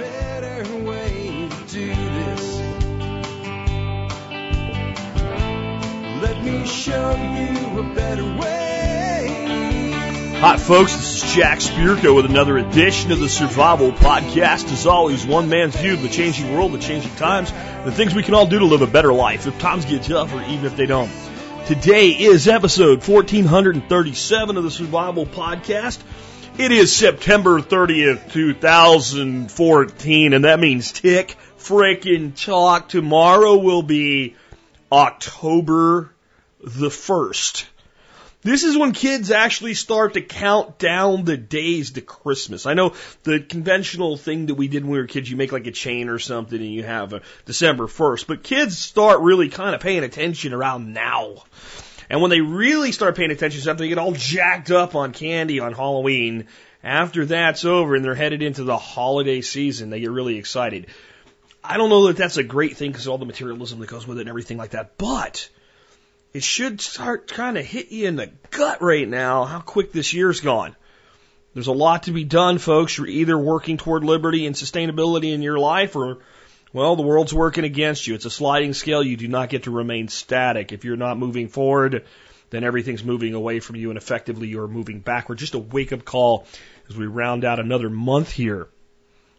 better way to do this. Let me show you a better way. Hi, folks. This is Jack Spirko with another edition of the Survival Podcast. As always, one man's view of the changing world, the changing times, the things we can all do to live a better life if times get tough or even if they don't. Today is episode 1437 of the Survival Podcast. It is September 30th, 2014, and that means tick frickin' talk. Tomorrow will be October the 1st. This is when kids actually start to count down the days to Christmas. I know the conventional thing that we did when we were kids, you make like a chain or something and you have a December 1st, but kids start really kind of paying attention around now. And when they really start paying attention to something, they get all jacked up on candy on Halloween. After that's over and they're headed into the holiday season, they get really excited. I don't know that that's a great thing because all the materialism that goes with it and everything like that, but it should start kind of hit you in the gut right now how quick this year's gone. There's a lot to be done, folks. You're either working toward liberty and sustainability in your life or, well, the world's working against you. It's a sliding scale. You do not get to remain static. If you're not moving forward, then everything's moving away from you and effectively you're moving backward. Just a wake up call as we round out another month here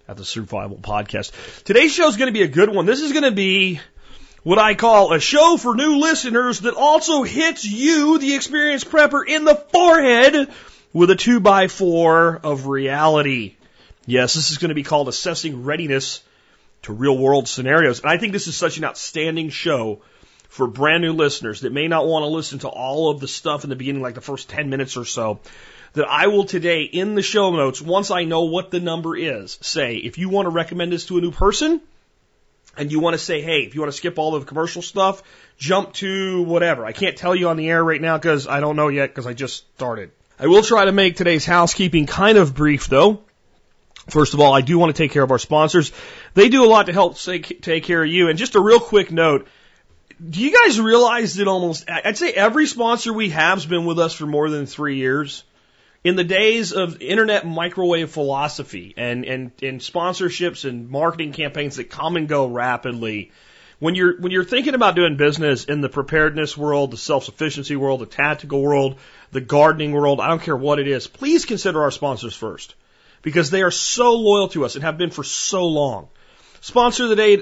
at the Survival Podcast. Today's show is going to be a good one. This is going to be what I call a show for new listeners that also hits you, the experienced prepper, in the forehead with a two by four of reality. Yes, this is going to be called assessing readiness to real world scenarios. And I think this is such an outstanding show for brand new listeners that may not want to listen to all of the stuff in the beginning, like the first 10 minutes or so, that I will today in the show notes, once I know what the number is, say, if you want to recommend this to a new person, and you want to say, hey, if you want to skip all of the commercial stuff, jump to whatever. I can't tell you on the air right now because I don't know yet because I just started. I will try to make today's housekeeping kind of brief though. First of all, I do want to take care of our sponsors. They do a lot to help say, take care of you. And just a real quick note. Do you guys realize that almost, I'd say every sponsor we have has been with us for more than three years? in the days of internet microwave philosophy and, and, and sponsorships and marketing campaigns that come and go rapidly, when you're when you're thinking about doing business in the preparedness world, the self-sufficiency world, the tactical world, the gardening world, I don't care what it is, please consider our sponsors first because they are so loyal to us and have been for so long. Sponsor of the day,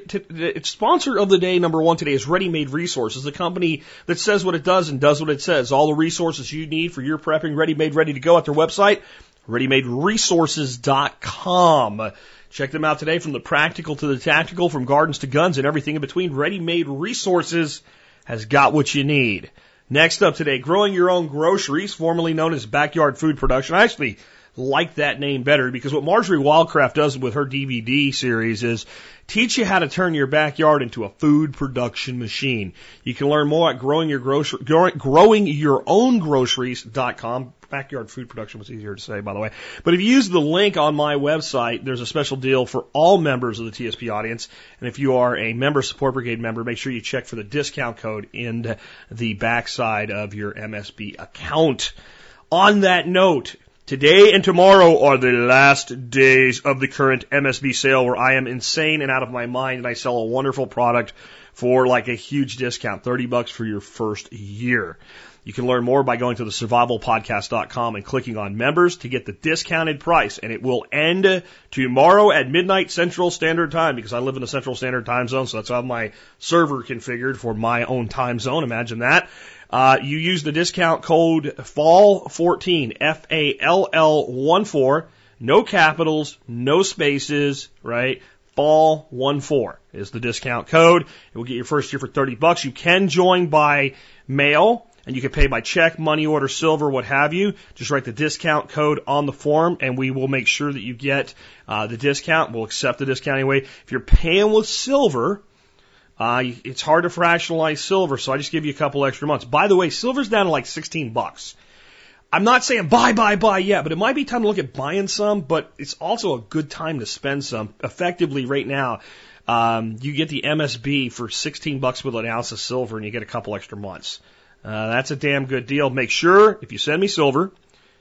sponsor of the day number one today is Ready Made Resources, the company that says what it does and does what it says. All the resources you need for your prepping, ready made, ready to go at their website, readymaderesources.com. Check them out today from the practical to the tactical, from gardens to guns and everything in between. Ready Made Resources has got what you need. Next up today, growing your own groceries, formerly known as backyard food production. I actually like that name better because what Marjorie Wildcraft does with her DVD series is teach you how to turn your backyard into a food production machine. You can learn more at growing your grocery, growing your own groceries.com. Backyard food production was easier to say, by the way. But if you use the link on my website, there's a special deal for all members of the TSP audience. And if you are a member support brigade member, make sure you check for the discount code in the backside of your MSB account. On that note, Today and tomorrow are the last days of the current MSB sale where I am insane and out of my mind and I sell a wonderful product for like a huge discount, 30 bucks for your first year. You can learn more by going to the survivalpodcast.com and clicking on members to get the discounted price. And it will end tomorrow at midnight Central Standard Time because I live in the Central Standard Time Zone. So that's how my server configured for my own time zone. Imagine that. Uh, you use the discount code FALL14, F-A-L-L-1-4, no capitals, no spaces, right? Fall14 is the discount code. It will get your first year for 30 bucks. You can join by mail and you can pay by check, money order, silver, what have you. Just write the discount code on the form and we will make sure that you get uh, the discount. We'll accept the discount anyway. If you're paying with silver, uh, it's hard to fractionalize silver, so I just give you a couple extra months. By the way, silver's down to like 16 bucks. I'm not saying buy, buy, buy yet, but it might be time to look at buying some, but it's also a good time to spend some. Effectively, right now, um, you get the MSB for 16 bucks with an ounce of silver and you get a couple extra months. Uh, that's a damn good deal. Make sure, if you send me silver,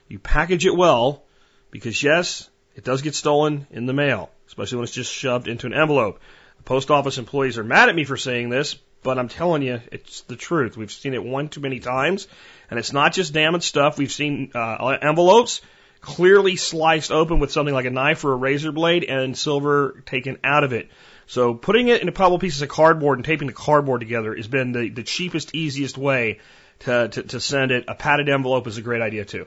you package it well, because yes, it does get stolen in the mail. especially when it's just shoved into an envelope. Post office employees are mad at me for saying this, but I'm telling you, it's the truth. We've seen it one too many times, and it's not just damaged stuff. We've seen uh, envelopes clearly sliced open with something like a knife or a razor blade and silver taken out of it. So putting it in a couple pieces of cardboard and taping the cardboard together has been the, the cheapest, easiest way to, to, to send it. A padded envelope is a great idea too.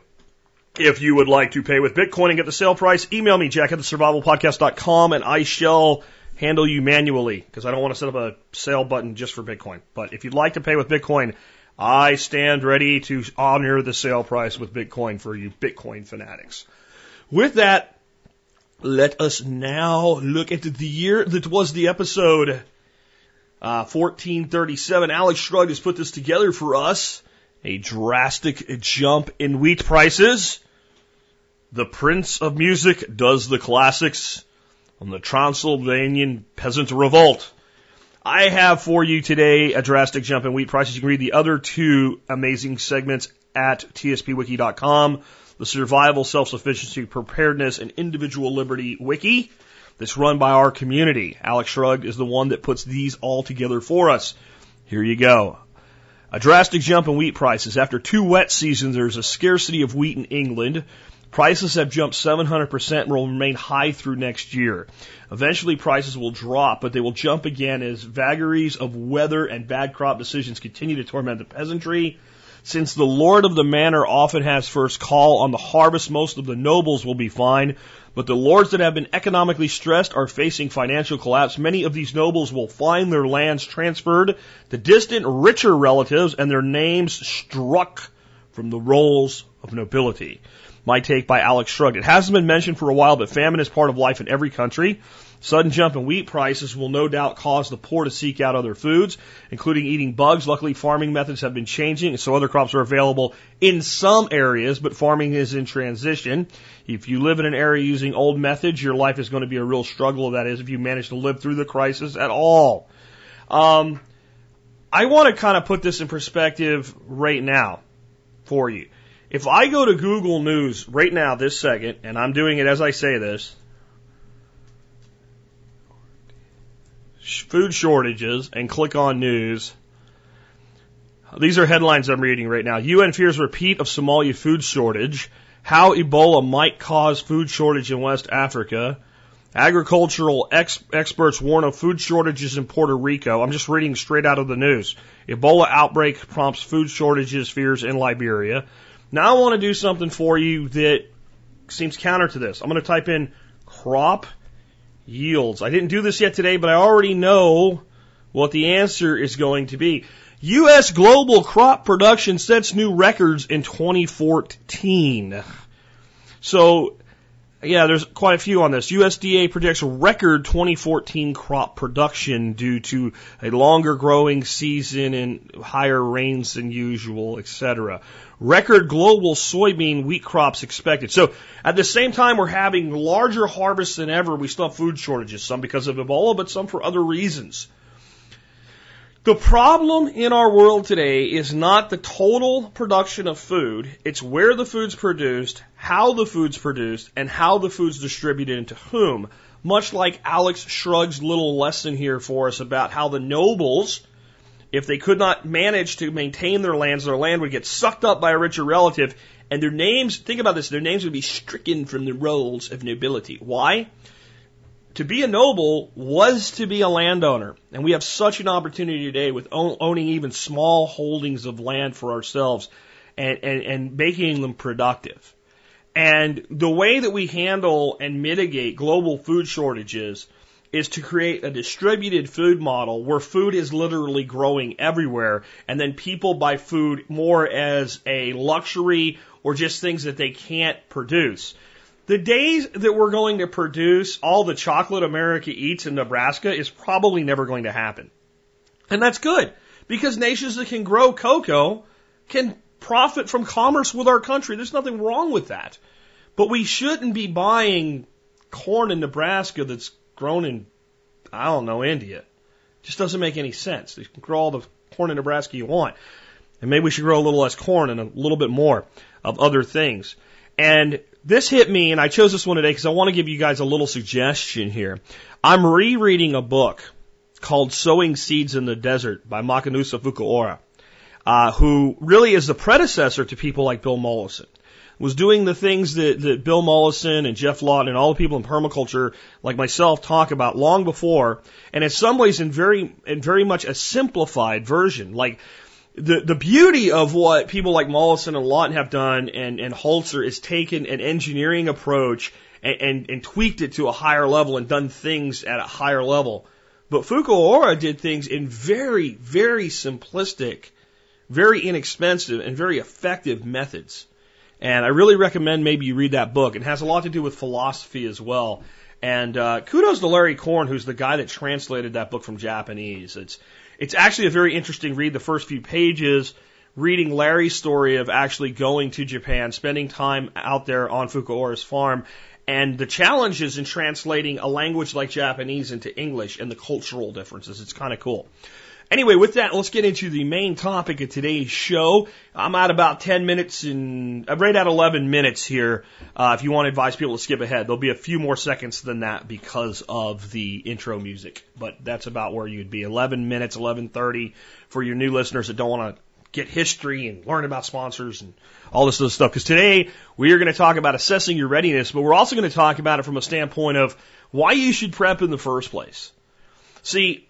If you would like to pay with Bitcoin and get the sale price, email me, jack at the survivalpodcast.com, and I shall handle you manually because I don't want to set up a sale button just for Bitcoin. But if you'd like to pay with Bitcoin, I stand ready to honor the sale price with Bitcoin for you Bitcoin fanatics. With that, let us now look at the year that was the episode uh, 1437. Alex Shrugged has put this together for us. A drastic jump in wheat prices. The Prince of Music does the classics on the Transylvanian Peasant Revolt. I have for you today a drastic jump in wheat prices. You can read the other two amazing segments at tspwiki.com the Survival, Self-Sufficiency, Preparedness, and Individual Liberty Wiki that's run by our community. Alex Shrugged is the one that puts these all together for us. Here you go. A drastic jump in wheat prices. After two wet seasons, there's a scarcity of wheat in England. Prices have jumped 700% and will remain high through next year. Eventually prices will drop, but they will jump again as vagaries of weather and bad crop decisions continue to torment the peasantry since the lord of the manor often has first call on the harvest, most of the nobles will be fine. But the lords that have been economically stressed are facing financial collapse. Many of these nobles will find their lands transferred to distant, richer relatives and their names struck from the rolls of nobility. My take by Alex Shrugged. It hasn't been mentioned for a while, but famine is part of life in every country. Sudden jump in wheat prices will no doubt cause the poor to seek out other foods, including eating bugs. Luckily, farming methods have been changing, so other crops are available in some areas, but farming is in transition. If you live in an area using old methods, your life is going to be a real struggle. That is, if you manage to live through the crisis at all. Um, I want to kind of put this in perspective right now for you. If I go to Google News right now, this second, and I'm doing it as I say this, food shortages and click on news. These are headlines I'm reading right now. UN fears repeat of Somalia food shortage. How Ebola might cause food shortage in West Africa. Agricultural ex- experts warn of food shortages in Puerto Rico. I'm just reading straight out of the news. Ebola outbreak prompts food shortages fears in Liberia. Now I want to do something for you that seems counter to this. I'm going to type in crop yields. I didn't do this yet today, but I already know what the answer is going to be. U.S. global crop production sets new records in 2014. So, yeah, there's quite a few on this. USDA projects record 2014 crop production due to a longer growing season and higher rains than usual, etc record global soybean wheat crops expected. So at the same time, we're having larger harvests than ever. We still have food shortages, some because of Ebola, but some for other reasons. The problem in our world today is not the total production of food. It's where the food's produced, how the food's produced, and how the food's distributed and to whom. Much like Alex Shrug's little lesson here for us about how the nobles if they could not manage to maintain their lands, their land would get sucked up by a richer relative, and their names, think about this, their names would be stricken from the rolls of nobility. Why? To be a noble was to be a landowner. And we have such an opportunity today with owning even small holdings of land for ourselves and, and, and making them productive. And the way that we handle and mitigate global food shortages is to create a distributed food model where food is literally growing everywhere and then people buy food more as a luxury or just things that they can't produce. The days that we're going to produce all the chocolate America eats in Nebraska is probably never going to happen. And that's good because nations that can grow cocoa can profit from commerce with our country. There's nothing wrong with that. But we shouldn't be buying corn in Nebraska that's grown in, I don't know, India. It just doesn't make any sense. You can grow all the corn in Nebraska you want. And maybe we should grow a little less corn and a little bit more of other things. And this hit me, and I chose this one today because I want to give you guys a little suggestion here. I'm rereading a book called Sowing Seeds in the Desert by Makanusa Fukuoka, uh, who really is the predecessor to people like Bill Mollison. Was doing the things that, that Bill Mollison and Geoff Lawton and all the people in permaculture like myself talk about long before, and in some ways in very in very much a simplified version. Like the the beauty of what people like Mollison and Lawton have done and, and Holzer is taken an engineering approach and, and, and tweaked it to a higher level and done things at a higher level. But Fukuoka did things in very, very simplistic, very inexpensive, and very effective methods. And I really recommend maybe you read that book. It has a lot to do with philosophy as well. And uh, kudos to Larry Korn, who's the guy that translated that book from Japanese. It's it's actually a very interesting read. The first few pages, reading Larry's story of actually going to Japan, spending time out there on Fukuoka's farm, and the challenges in translating a language like Japanese into English and the cultural differences. It's kind of cool. Anyway, with that, let's get into the main topic of today's show. I'm at about 10 minutes and I'm right at 11 minutes here. Uh, if you want to advise people to skip ahead, there'll be a few more seconds than that because of the intro music, but that's about where you'd be. 11 minutes, 11:30 for your new listeners that don't want to get history and learn about sponsors and all this other stuff. Because today we are going to talk about assessing your readiness, but we're also going to talk about it from a standpoint of why you should prep in the first place. See,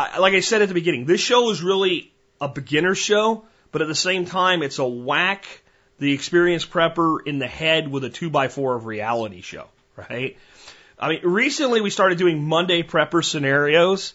I, like I said at the beginning, this show is really a beginner show, but at the same time, it's a whack the experienced prepper in the head with a two by four of reality show, right? I mean, recently we started doing Monday prepper scenarios,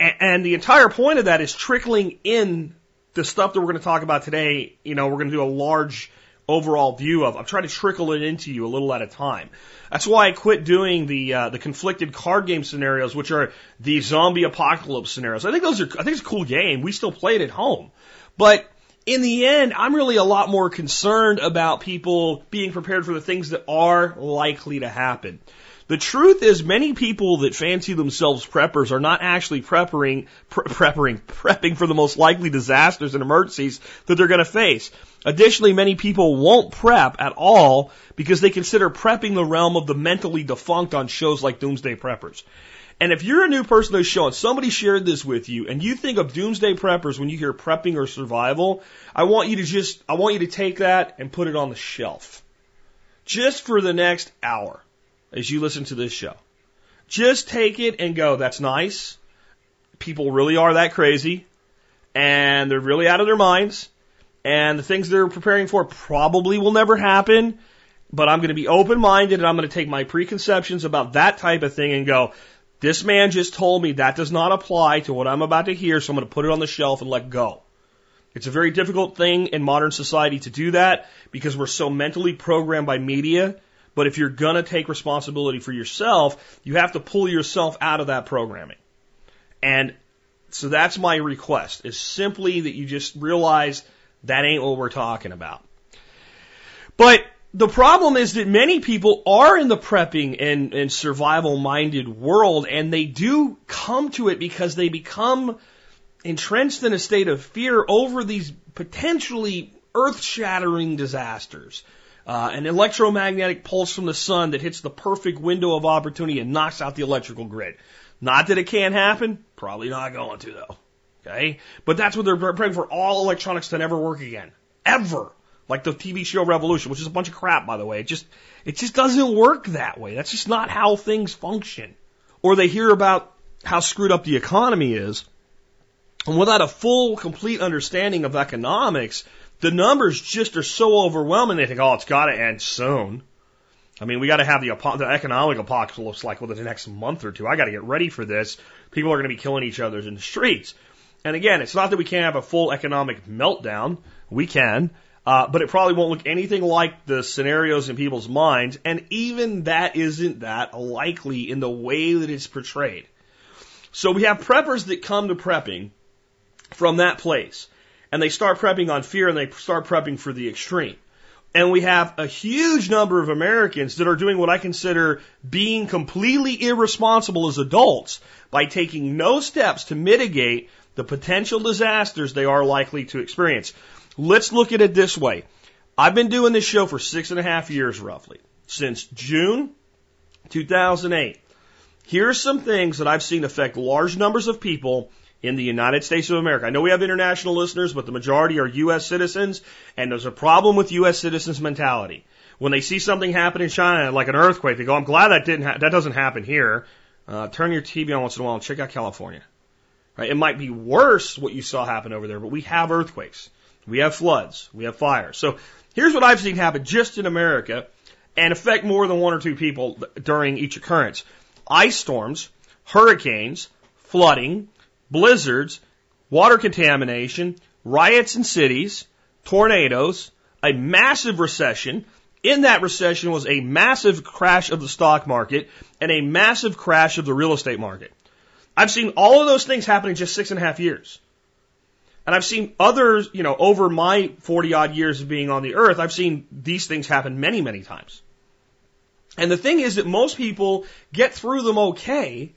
and, and the entire point of that is trickling in the stuff that we're going to talk about today. You know, we're going to do a large overall view of. I'm trying to trickle it into you a little at a time. That's why I quit doing the uh, the conflicted card game scenarios, which are the zombie apocalypse scenarios. I think those are I think it's a cool game. We still play it at home, but in the end, I'm really a lot more concerned about people being prepared for the things that are likely to happen. The truth is, many people that fancy themselves preppers are not actually prepping, pre- prepping, prepping for the most likely disasters and emergencies that they're going to face. Additionally, many people won't prep at all because they consider prepping the realm of the mentally defunct on shows like Doomsday Preppers. And if you're a new person to the show and somebody shared this with you and you think of doomsday preppers when you hear prepping or survival, I want you to just, I want you to take that and put it on the shelf. Just for the next hour as you listen to this show. Just take it and go, that's nice. People really are that crazy and they're really out of their minds and the things they're preparing for probably will never happen, but I'm going to be open minded and I'm going to take my preconceptions about that type of thing and go, this man just told me that does not apply to what I'm about to hear, so I'm going to put it on the shelf and let go. It's a very difficult thing in modern society to do that because we're so mentally programmed by media but if you're going to take responsibility for yourself, you have to pull yourself out of that programming. And so that's my request is simply that you just realize that ain't what we're talking about. But the problem is that many people are in the prepping and, and survival minded world and they do come to it because they become entrenched in a state of fear over these potentially earth shattering disasters uh, an electromagnetic pulse from the sun that hits the perfect window of opportunity and knocks out the electrical grid. Not that it can't happen, probably not going to though. Okay? But that's what they're praying for all electronics to never work again. Ever. Like the TV show Revolution, which is a bunch of crap, by the way. It just, it just doesn't work that way. That's just not how things function. Or they hear about how screwed up the economy is, and without a full, complete understanding of economics, the numbers just are so overwhelming. They think, oh, it's got to end soon. I mean, we got to have the, the economic apocalypse like within the next month or two. I got to get ready for this. People are going to be killing each other in the streets. And again, it's not that we can't have a full economic meltdown. We can. Uh, but it probably won't look anything like the scenarios in people's minds. And even that isn't that likely in the way that it's portrayed. So we have preppers that come to prepping from that place and they start prepping on fear and they start prepping for the extreme. And we have a huge number of Americans that are doing what I consider being completely irresponsible as adults by taking no steps to mitigate the potential disasters they are likely to experience. Let's look at it this way. I've been doing this show for six and a half years roughly. since June 2008. Here are some things that I've seen affect large numbers of people in the United States of America. I know we have international listeners, but the majority are U.S. citizens, and there's a problem with U.S. citizens mentality. When they see something happen in China, like an earthquake, they go, "I'm glad that didn't ha- that doesn't happen here." Uh, turn your TV on once in a while and check out California. Right? It might be worse what you saw happen over there, but we have earthquakes, we have floods, we have fires. So here's what I've seen happen just in America and affect more than one or two people during each occurrence: ice storms, hurricanes, flooding, blizzards, water contamination, riots in cities, tornadoes, a massive recession. In that recession was a massive crash of the stock market and a massive crash of the real estate market. I've seen all of those things happen in just six and a half years. And I've seen others, you know, over my 40 odd years of being on the earth, I've seen these things happen many, many times. And the thing is that most people get through them okay,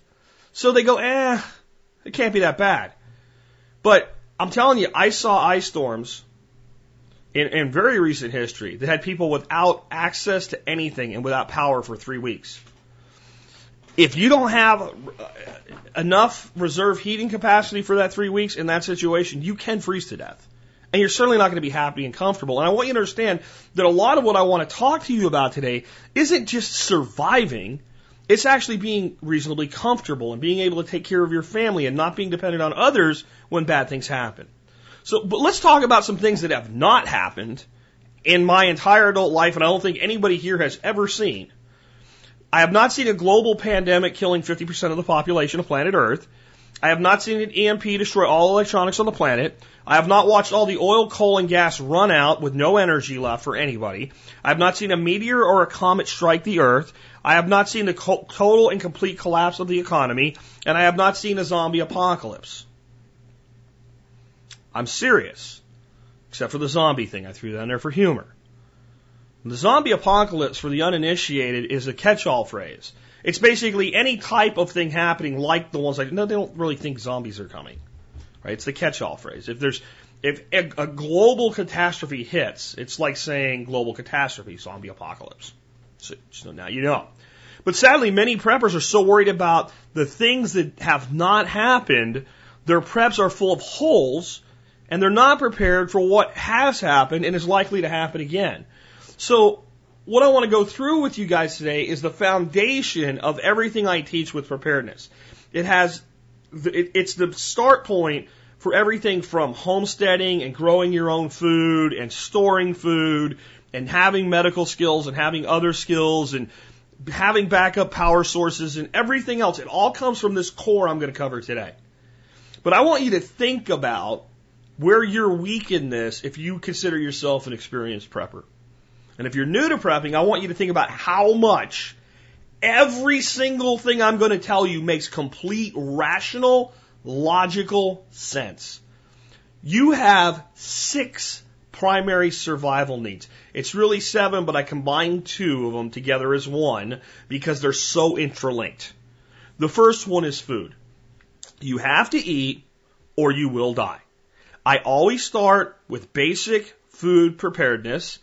so they go, eh, it can't be that bad. But I'm telling you, I saw ice storms in, in very recent history that had people without access to anything and without power for three weeks. If you don't have uh, enough reserve heating capacity for that three weeks in that situation, you can freeze to death. And you're certainly not going to be happy and comfortable. And I want you to understand that a lot of what I want to talk to you about today isn't just surviving, it's actually being reasonably comfortable and being able to take care of your family and not being dependent on others when bad things happen. So, but let's talk about some things that have not happened in my entire adult life, and I don't think anybody here has ever seen. I have not seen a global pandemic killing 50% of the population of planet Earth. I have not seen an EMP destroy all electronics on the planet. I have not watched all the oil, coal, and gas run out with no energy left for anybody. I have not seen a meteor or a comet strike the Earth. I have not seen the total and complete collapse of the economy. And I have not seen a zombie apocalypse. I'm serious. Except for the zombie thing. I threw that in there for humor. The zombie apocalypse for the uninitiated is a catch-all phrase. It's basically any type of thing happening like the ones like, no, they don't really think zombies are coming. Right? It's the catch-all phrase. If there's, if a global catastrophe hits, it's like saying global catastrophe, zombie apocalypse. So, so now you know. But sadly, many preppers are so worried about the things that have not happened, their preps are full of holes, and they're not prepared for what has happened and is likely to happen again. So, what I want to go through with you guys today is the foundation of everything I teach with preparedness. It has, it's the start point for everything from homesteading and growing your own food and storing food and having medical skills and having other skills and having backup power sources and everything else. It all comes from this core I'm going to cover today. But I want you to think about where you're weak in this if you consider yourself an experienced prepper. And if you're new to prepping, I want you to think about how much every single thing I'm going to tell you makes complete, rational, logical sense. You have six primary survival needs. It's really seven, but I combined two of them together as one because they're so interlinked. The first one is food. You have to eat or you will die. I always start with basic food preparedness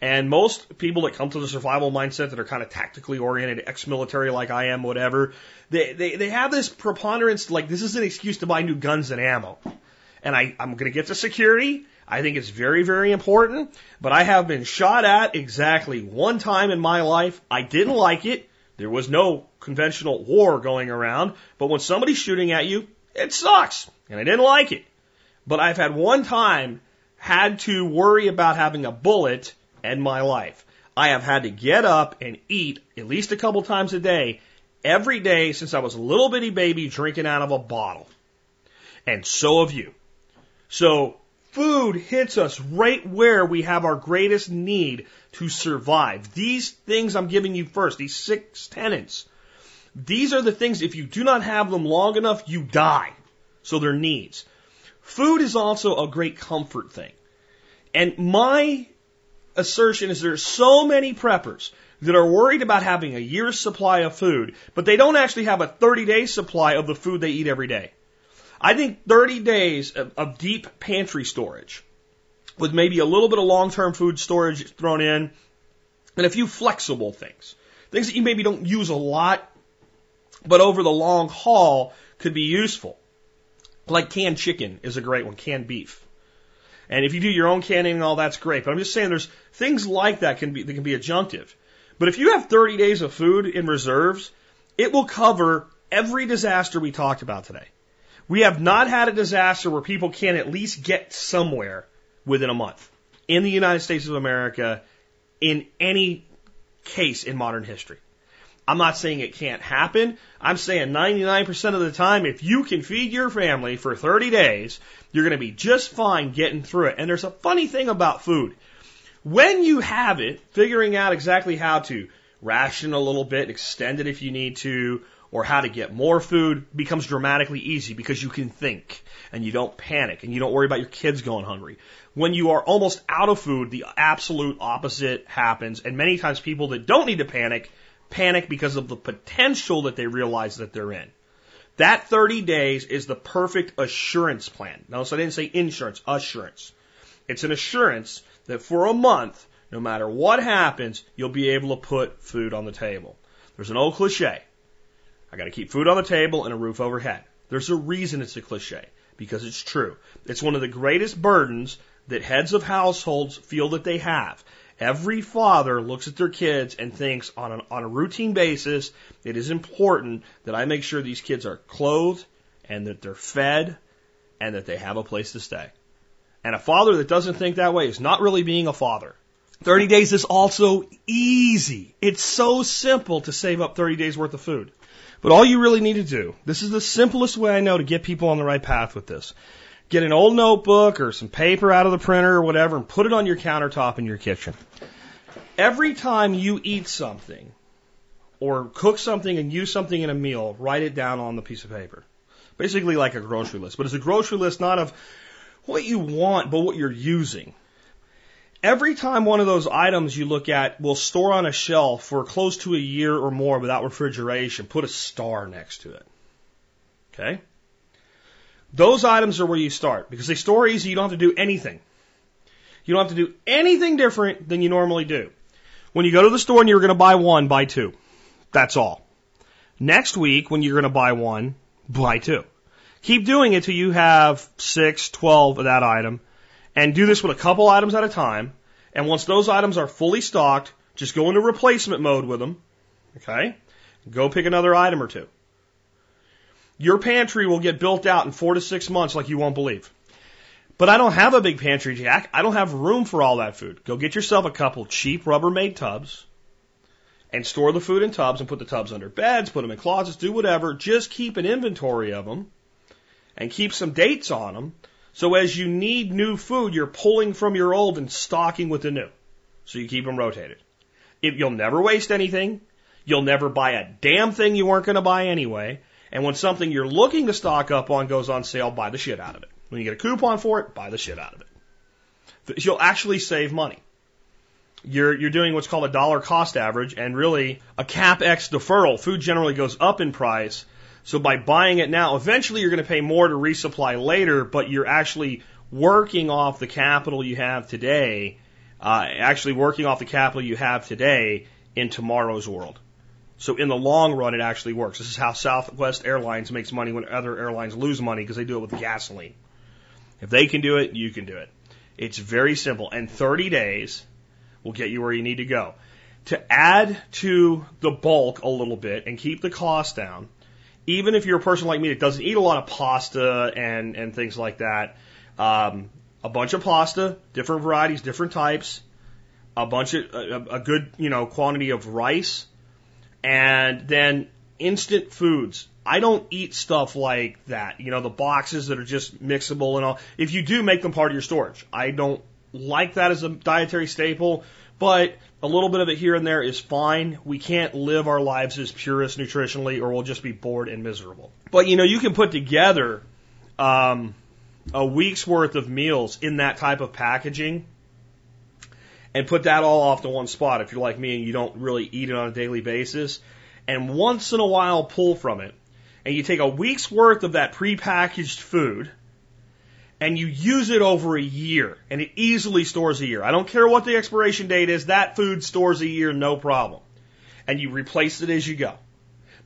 and most people that come to the survival mindset that are kind of tactically oriented, ex-military like I am, whatever, they, they, they have this preponderance, like this is an excuse to buy new guns and ammo. And I, I'm going to get to security. I think it's very, very important, but I have been shot at exactly one time in my life. I didn't like it. There was no conventional war going around, but when somebody's shooting at you, it sucks. And I didn't like it. But I've had one time had to worry about having a bullet and my life. I have had to get up and eat at least a couple times a day every day since I was a little bitty baby drinking out of a bottle. And so have you. So food hits us right where we have our greatest need to survive. These things I'm giving you first, these six tenants, these are the things, if you do not have them long enough, you die. So they're needs. Food is also a great comfort thing. And my assertion is there are so many preppers that are worried about having a year's supply of food, but they don't actually have a 30 day supply of the food they eat every day. I think 30 days of, of deep pantry storage with maybe a little bit of long term food storage thrown in and a few flexible things. Things that you maybe don't use a lot, but over the long haul could be useful. Like canned chicken is a great one, canned beef. And if you do your own canning and all, that's great. But I'm just saying there's things like that can be, that can be adjunctive. But if you have 30 days of food in reserves, it will cover every disaster we talked about today. We have not had a disaster where people can't at least get somewhere within a month in the United States of America in any case in modern history. I'm not saying it can't happen. I'm saying 99% of the time, if you can feed your family for 30 days, you're going to be just fine getting through it. And there's a funny thing about food. When you have it, figuring out exactly how to ration a little bit, extend it if you need to, or how to get more food becomes dramatically easy because you can think and you don't panic and you don't worry about your kids going hungry. When you are almost out of food, the absolute opposite happens. And many times people that don't need to panic panic because of the potential that they realize that they're in. That 30 days is the perfect assurance plan. Notice I didn't say insurance, assurance. It's an assurance that for a month, no matter what happens, you'll be able to put food on the table. There's an old cliche. I gotta keep food on the table and a roof overhead. There's a reason it's a cliche, because it's true. It's one of the greatest burdens that heads of households feel that they have. Every father looks at their kids and thinks on, an, on a routine basis, it is important that I make sure these kids are clothed and that they're fed and that they have a place to stay. And a father that doesn't think that way is not really being a father. 30 days is also easy. It's so simple to save up 30 days worth of food. But all you really need to do, this is the simplest way I know to get people on the right path with this get an old notebook or some paper out of the printer or whatever and put it on your countertop in your kitchen. Every time you eat something or cook something and use something in a meal, write it down on the piece of paper. Basically like a grocery list, but it's a grocery list not of what you want, but what you're using. Every time one of those items you look at will store on a shelf for close to a year or more without refrigeration, put a star next to it. Okay? Those items are where you start because they store easy. You don't have to do anything. You don't have to do anything different than you normally do. When you go to the store and you're going to buy one, buy two. That's all. Next week, when you're going to buy one, buy two. Keep doing it till you have six, twelve of that item, and do this with a couple items at a time. And once those items are fully stocked, just go into replacement mode with them. Okay? Go pick another item or two. Your pantry will get built out in four to six months like you won't believe. But I don't have a big pantry, Jack. I don't have room for all that food. Go get yourself a couple cheap Rubbermaid tubs and store the food in tubs and put the tubs under beds, put them in closets, do whatever. Just keep an inventory of them and keep some dates on them. So as you need new food, you're pulling from your old and stocking with the new. So you keep them rotated. If you'll never waste anything, you'll never buy a damn thing you weren't going to buy anyway, and when something you're looking to stock up on goes on sale, buy the shit out of it. When you get a coupon for it, buy the shit out of it. You'll actually save money. You're, you're doing what's called a dollar cost average and really a CapEx deferral. Food generally goes up in price. So by buying it now, eventually you're going to pay more to resupply later, but you're actually working off the capital you have today, uh, actually working off the capital you have today in tomorrow's world. So in the long run, it actually works. This is how Southwest Airlines makes money when other airlines lose money because they do it with gasoline. If they can do it, you can do it. It's very simple. And 30 days will get you where you need to go. To add to the bulk a little bit and keep the cost down, even if you're a person like me that doesn't eat a lot of pasta and, and things like that, um, a bunch of pasta, different varieties, different types, a bunch of, a, a good, you know, quantity of rice, and then instant foods. I don't eat stuff like that. You know, the boxes that are just mixable and all. If you do, make them part of your storage. I don't like that as a dietary staple, but a little bit of it here and there is fine. We can't live our lives as purists nutritionally or we'll just be bored and miserable. But you know, you can put together, um, a week's worth of meals in that type of packaging and put that all off to one spot if you're like me and you don't really eat it on a daily basis. And once in a while pull from it. And you take a week's worth of that prepackaged food and you use it over a year and it easily stores a year. I don't care what the expiration date is, that food stores a year, no problem. And you replace it as you go.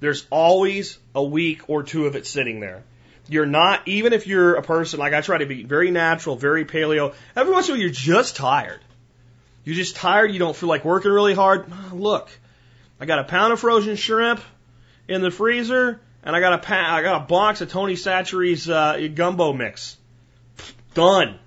There's always a week or two of it sitting there. You're not, even if you're a person, like I try to be very natural, very paleo, every once in a while you're just tired. You're just tired, you don't feel like working really hard. Look, I got a pound of frozen shrimp in the freezer, and I got a pa- I got a box of Tony Chachere's uh, gumbo mix. Done.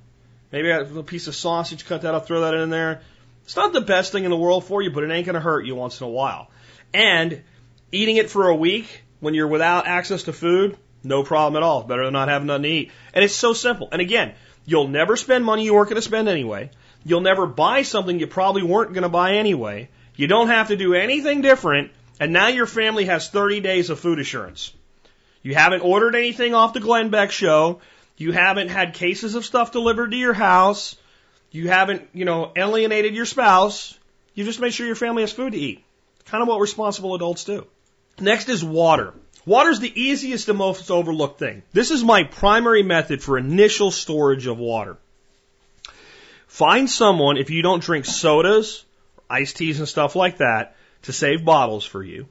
Maybe I got a piece of sausage, cut that, I'll throw that in there. It's not the best thing in the world for you, but it ain't gonna hurt you once in a while. And eating it for a week when you're without access to food, no problem at all. Better than not having nothing to eat. And it's so simple. And again, you'll never spend money you weren't going to spend anyway. You'll never buy something you probably weren't going to buy anyway. You don't have to do anything different. And now your family has 30 days of food assurance. You haven't ordered anything off the Glenn Beck show. You haven't had cases of stuff delivered to your house. You haven't, you know, alienated your spouse. You just made sure your family has food to eat. Kind of what responsible adults do. Next is water. Water is the easiest and most overlooked thing. This is my primary method for initial storage of water. Find someone, if you don't drink sodas, iced teas and stuff like that, to save bottles for you.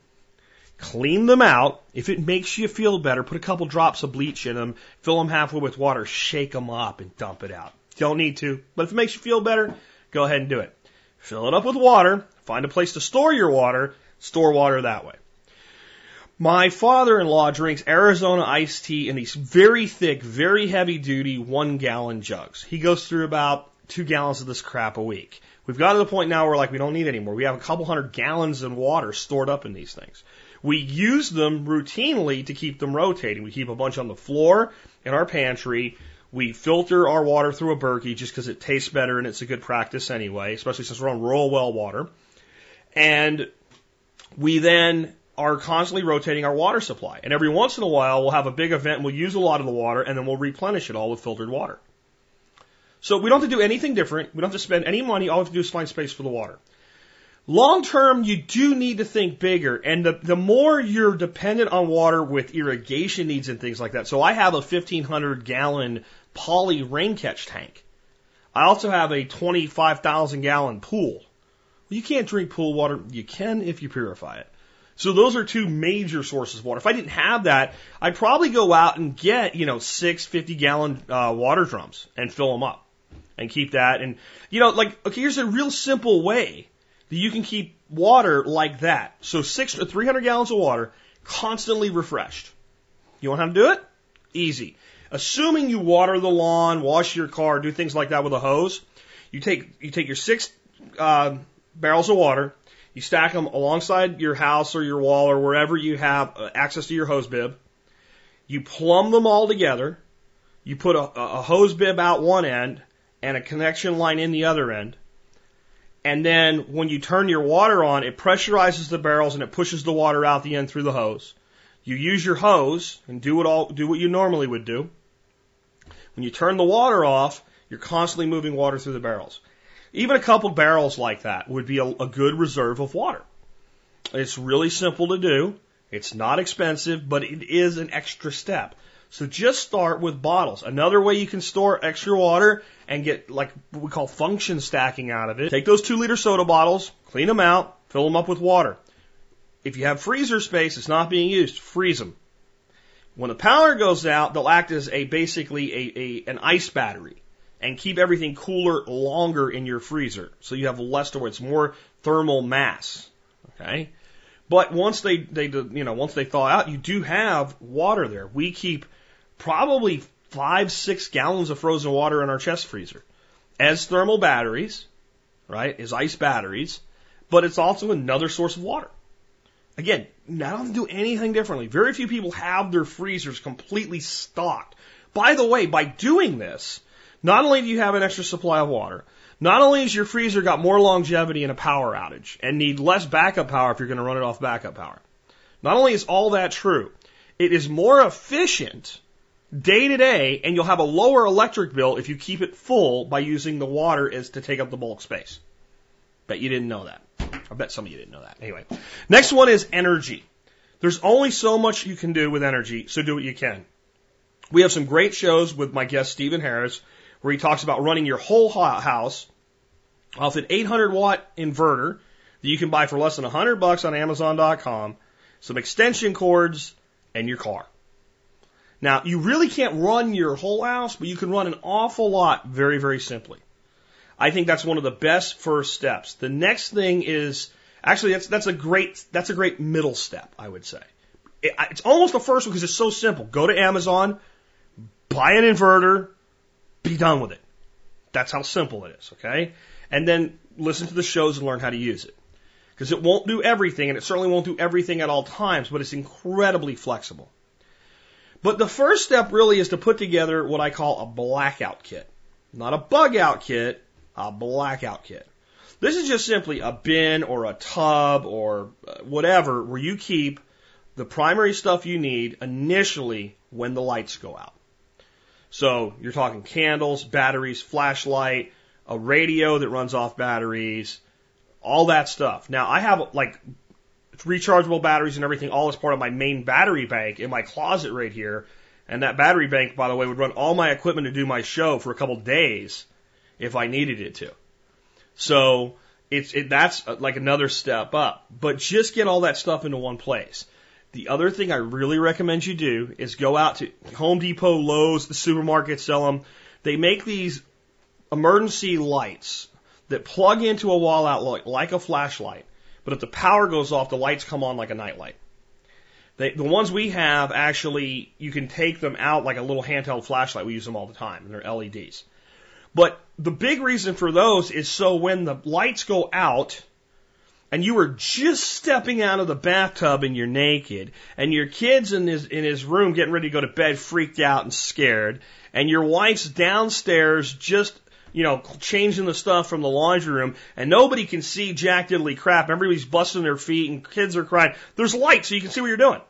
Clean them out. If it makes you feel better, put a couple drops of bleach in them, fill them halfway with water, shake them up and dump it out. Don't need to, but if it makes you feel better, go ahead and do it. Fill it up with water, find a place to store your water, store water that way. My father-in-law drinks Arizona iced tea in these very thick, very heavy duty one gallon jugs. He goes through about two gallons of this crap a week. We've got to the point now where like we don't need anymore. We have a couple hundred gallons of water stored up in these things. We use them routinely to keep them rotating. We keep a bunch on the floor in our pantry. We filter our water through a Berkey just because it tastes better and it's a good practice anyway, especially since we're on rural well water. And we then are constantly rotating our water supply. And every once in a while, we'll have a big event, and we'll use a lot of the water, and then we'll replenish it all with filtered water. So we don't have to do anything different. We don't have to spend any money. All we have to do is find space for the water. Long term, you do need to think bigger. And the, the more you're dependent on water with irrigation needs and things like that. So I have a 1500 gallon poly rain catch tank. I also have a 25,000 gallon pool. You can't drink pool water. You can if you purify it. So those are two major sources of water. If I didn't have that, I'd probably go out and get, you know, six 50 gallon uh, water drums and fill them up and keep that. And, you know, like, okay, here's a real simple way that you can keep water like that. So six or 300 gallons of water constantly refreshed. You want how to do it? Easy. Assuming you water the lawn, wash your car, do things like that with a hose, you take, you take your six, uh, barrels of water, you stack them alongside your house or your wall or wherever you have uh, access to your hose bib. You plumb them all together. You put a, a hose bib out one end and a connection line in the other end. And then when you turn your water on, it pressurizes the barrels and it pushes the water out the end through the hose. You use your hose and do what all, do what you normally would do. When you turn the water off, you're constantly moving water through the barrels. Even a couple barrels like that would be a, a good reserve of water. It's really simple to do. It's not expensive, but it is an extra step. So just start with bottles. Another way you can store extra water and get like what we call function stacking out of it. Take those two liter soda bottles, clean them out, fill them up with water. If you have freezer space, it's not being used, freeze them. When the power goes out, they'll act as a basically a, a an ice battery and keep everything cooler longer in your freezer. So you have less to it's more thermal mass. Okay. But once they, they, you know, once they thaw out, you do have water there. We keep probably five, six gallons of frozen water in our chest freezer as thermal batteries, right? As ice batteries, but it's also another source of water. Again, I don't do anything differently. Very few people have their freezers completely stocked. By the way, by doing this, not only do you have an extra supply of water, not only has your freezer got more longevity in a power outage and need less backup power if you're going to run it off backup power. Not only is all that true, it is more efficient day to day and you'll have a lower electric bill if you keep it full by using the water as to take up the bulk space. Bet you didn't know that. I bet some of you didn't know that. Anyway, next one is energy. There's only so much you can do with energy, so do what you can. We have some great shows with my guest Steven Harris where he talks about running your whole house off an 800 watt inverter that you can buy for less than 100 bucks on Amazon.com, some extension cords, and your car. Now, you really can't run your whole house, but you can run an awful lot very, very simply. I think that's one of the best first steps. The next thing is actually that's that's a great that's a great middle step, I would say. It, it's almost the first one because it's so simple. Go to Amazon, buy an inverter, be done with it. That's how simple it is, okay? And then listen to the shows and learn how to use it. Because it won't do everything, and it certainly won't do everything at all times, but it's incredibly flexible. But the first step really is to put together what I call a blackout kit. Not a bug out kit, a blackout kit. This is just simply a bin or a tub or uh, whatever where you keep the primary stuff you need initially when the lights go out. So you're talking candles, batteries, flashlight, a radio that runs off batteries, all that stuff. Now I have like rechargeable batteries and everything all as part of my main battery bank in my closet right here. And that battery bank, by the way, would run all my equipment to do my show for a couple days if I needed it to. So it's it, that's uh, like another step up. But just get all that stuff into one place. The other thing I really recommend you do is go out to Home Depot, Lowe's, the supermarkets sell them. They make these emergency lights that plug into a wall outlet like a flashlight. But if the power goes off, the lights come on like a nightlight. They, the ones we have actually, you can take them out like a little handheld flashlight. We use them all the time, and they're LEDs. But the big reason for those is so when the lights go out, and you were just stepping out of the bathtub and you're naked, and your kid's in his in his room getting ready to go to bed, freaked out and scared, and your wife's downstairs just you know, changing the stuff from the laundry room, and nobody can see jack diddly crap. Everybody's busting their feet, and kids are crying. There's light, so you can see what you're doing.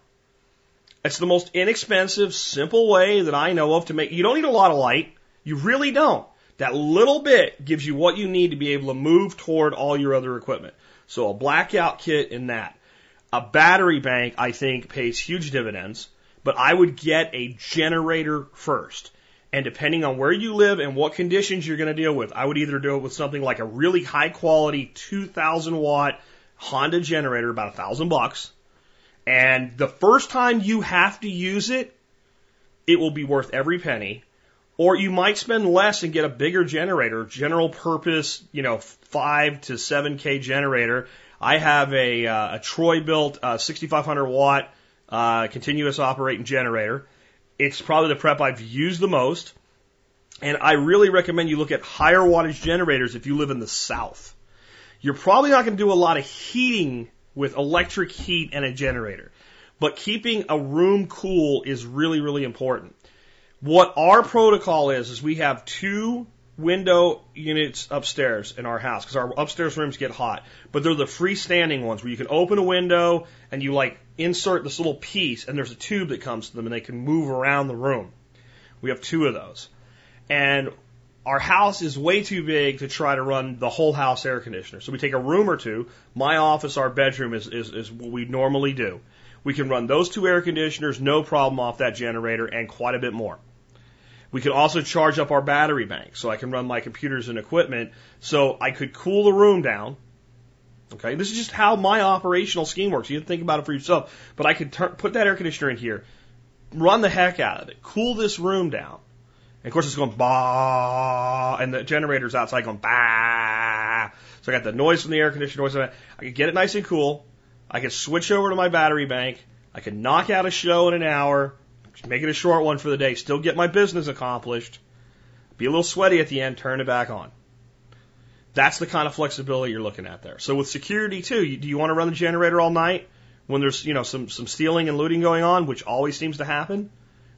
It's the most inexpensive, simple way that I know of to make. You don't need a lot of light. You really don't. That little bit gives you what you need to be able to move toward all your other equipment. So a blackout kit in that. A battery bank, I think, pays huge dividends, but I would get a generator first. And depending on where you live and what conditions you're going to deal with, I would either do it with something like a really high quality 2000 watt Honda generator, about a thousand bucks. And the first time you have to use it, it will be worth every penny. Or you might spend less and get a bigger generator, general purpose, you know, five to seven K generator. I have a, uh, a Troy-Bilt uh, 6500 watt uh, continuous operating generator it's probably the prep I've used the most. And I really recommend you look at higher wattage generators if you live in the south. You're probably not going to do a lot of heating with electric heat and a generator. But keeping a room cool is really, really important. What our protocol is, is we have two window units upstairs in our house because our upstairs rooms get hot. But they're the freestanding ones where you can open a window and you like insert this little piece and there's a tube that comes to them and they can move around the room. We have two of those. And our house is way too big to try to run the whole house air conditioner. So we take a room or two. My office, our bedroom is, is, is what we normally do. We can run those two air conditioners, no problem off that generator and quite a bit more. We could also charge up our battery bank so I can run my computers and equipment so I could cool the room down. Okay, this is just how my operational scheme works. You can think about it for yourself, but I could turn, put that air conditioner in here, run the heck out of it, cool this room down. And of course, it's going bah, and the generator's outside going bah. So I got the noise from the air conditioner, noise. I could get it nice and cool. I could switch over to my battery bank. I could knock out a show in an hour. Make it a short one for the day. Still get my business accomplished. Be a little sweaty at the end. Turn it back on. That's the kind of flexibility you're looking at there. So with security too, you, do you want to run the generator all night when there's you know some some stealing and looting going on, which always seems to happen,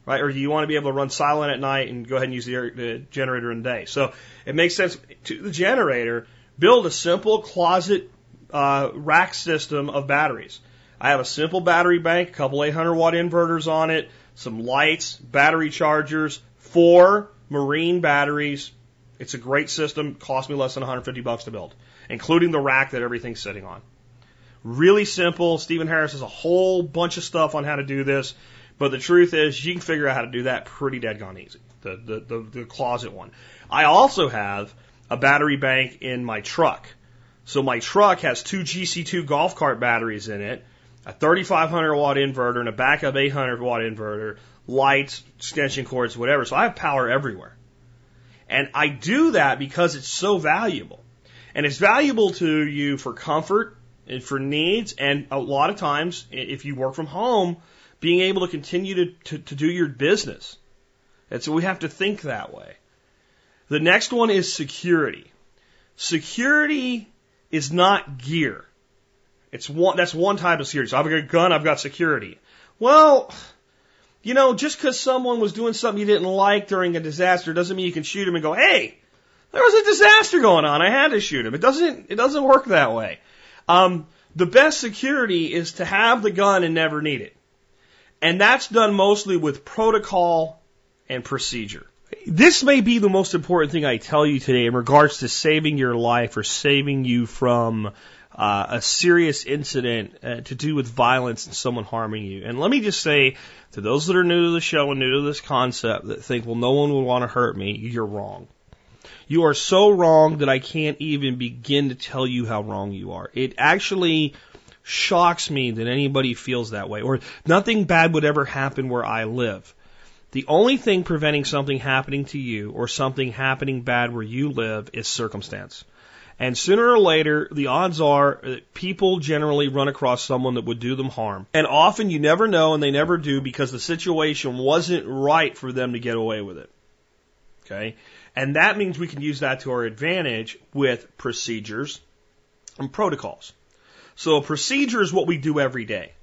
right? Or do you want to be able to run silent at night and go ahead and use the, the generator in the day? So it makes sense to the generator build a simple closet uh, rack system of batteries. I have a simple battery bank, a couple 800 watt inverters on it, some lights, battery chargers, four marine batteries. It's a great system. Cost me less than 150 bucks to build, including the rack that everything's sitting on. Really simple. Steven Harris has a whole bunch of stuff on how to do this. But the truth is, you can figure out how to do that pretty dead gone easy. The, the, the, the closet one. I also have a battery bank in my truck. So my truck has two GC2 golf cart batteries in it, a 3500 watt inverter and a backup 800 watt inverter, lights, extension cords, whatever. So I have power everywhere. And I do that because it's so valuable. And it's valuable to you for comfort and for needs. And a lot of times, if you work from home, being able to continue to, to, to do your business. And so we have to think that way. The next one is security. Security is not gear. It's one, that's one type of security. So I've got a gun, I've got security. Well, you know, just because someone was doing something you didn't like during a disaster doesn't mean you can shoot him and go, hey, there was a disaster going on. I had to shoot him. It doesn't, it doesn't work that way. Um, the best security is to have the gun and never need it. And that's done mostly with protocol and procedure. This may be the most important thing I tell you today in regards to saving your life or saving you from uh, a serious incident uh, to do with violence and someone harming you. And let me just say to those that are new to the show and new to this concept that think, well, no one will want to hurt me, you're wrong. You are so wrong that I can't even begin to tell you how wrong you are. It actually shocks me that anybody feels that way, or nothing bad would ever happen where I live. The only thing preventing something happening to you or something happening bad where you live is circumstance. And sooner or later, the odds are that people generally run across someone that would do them harm. And often you never know and they never do because the situation wasn't right for them to get away with it. Okay? And that means we can use that to our advantage with procedures and protocols. So a procedure is what we do every day.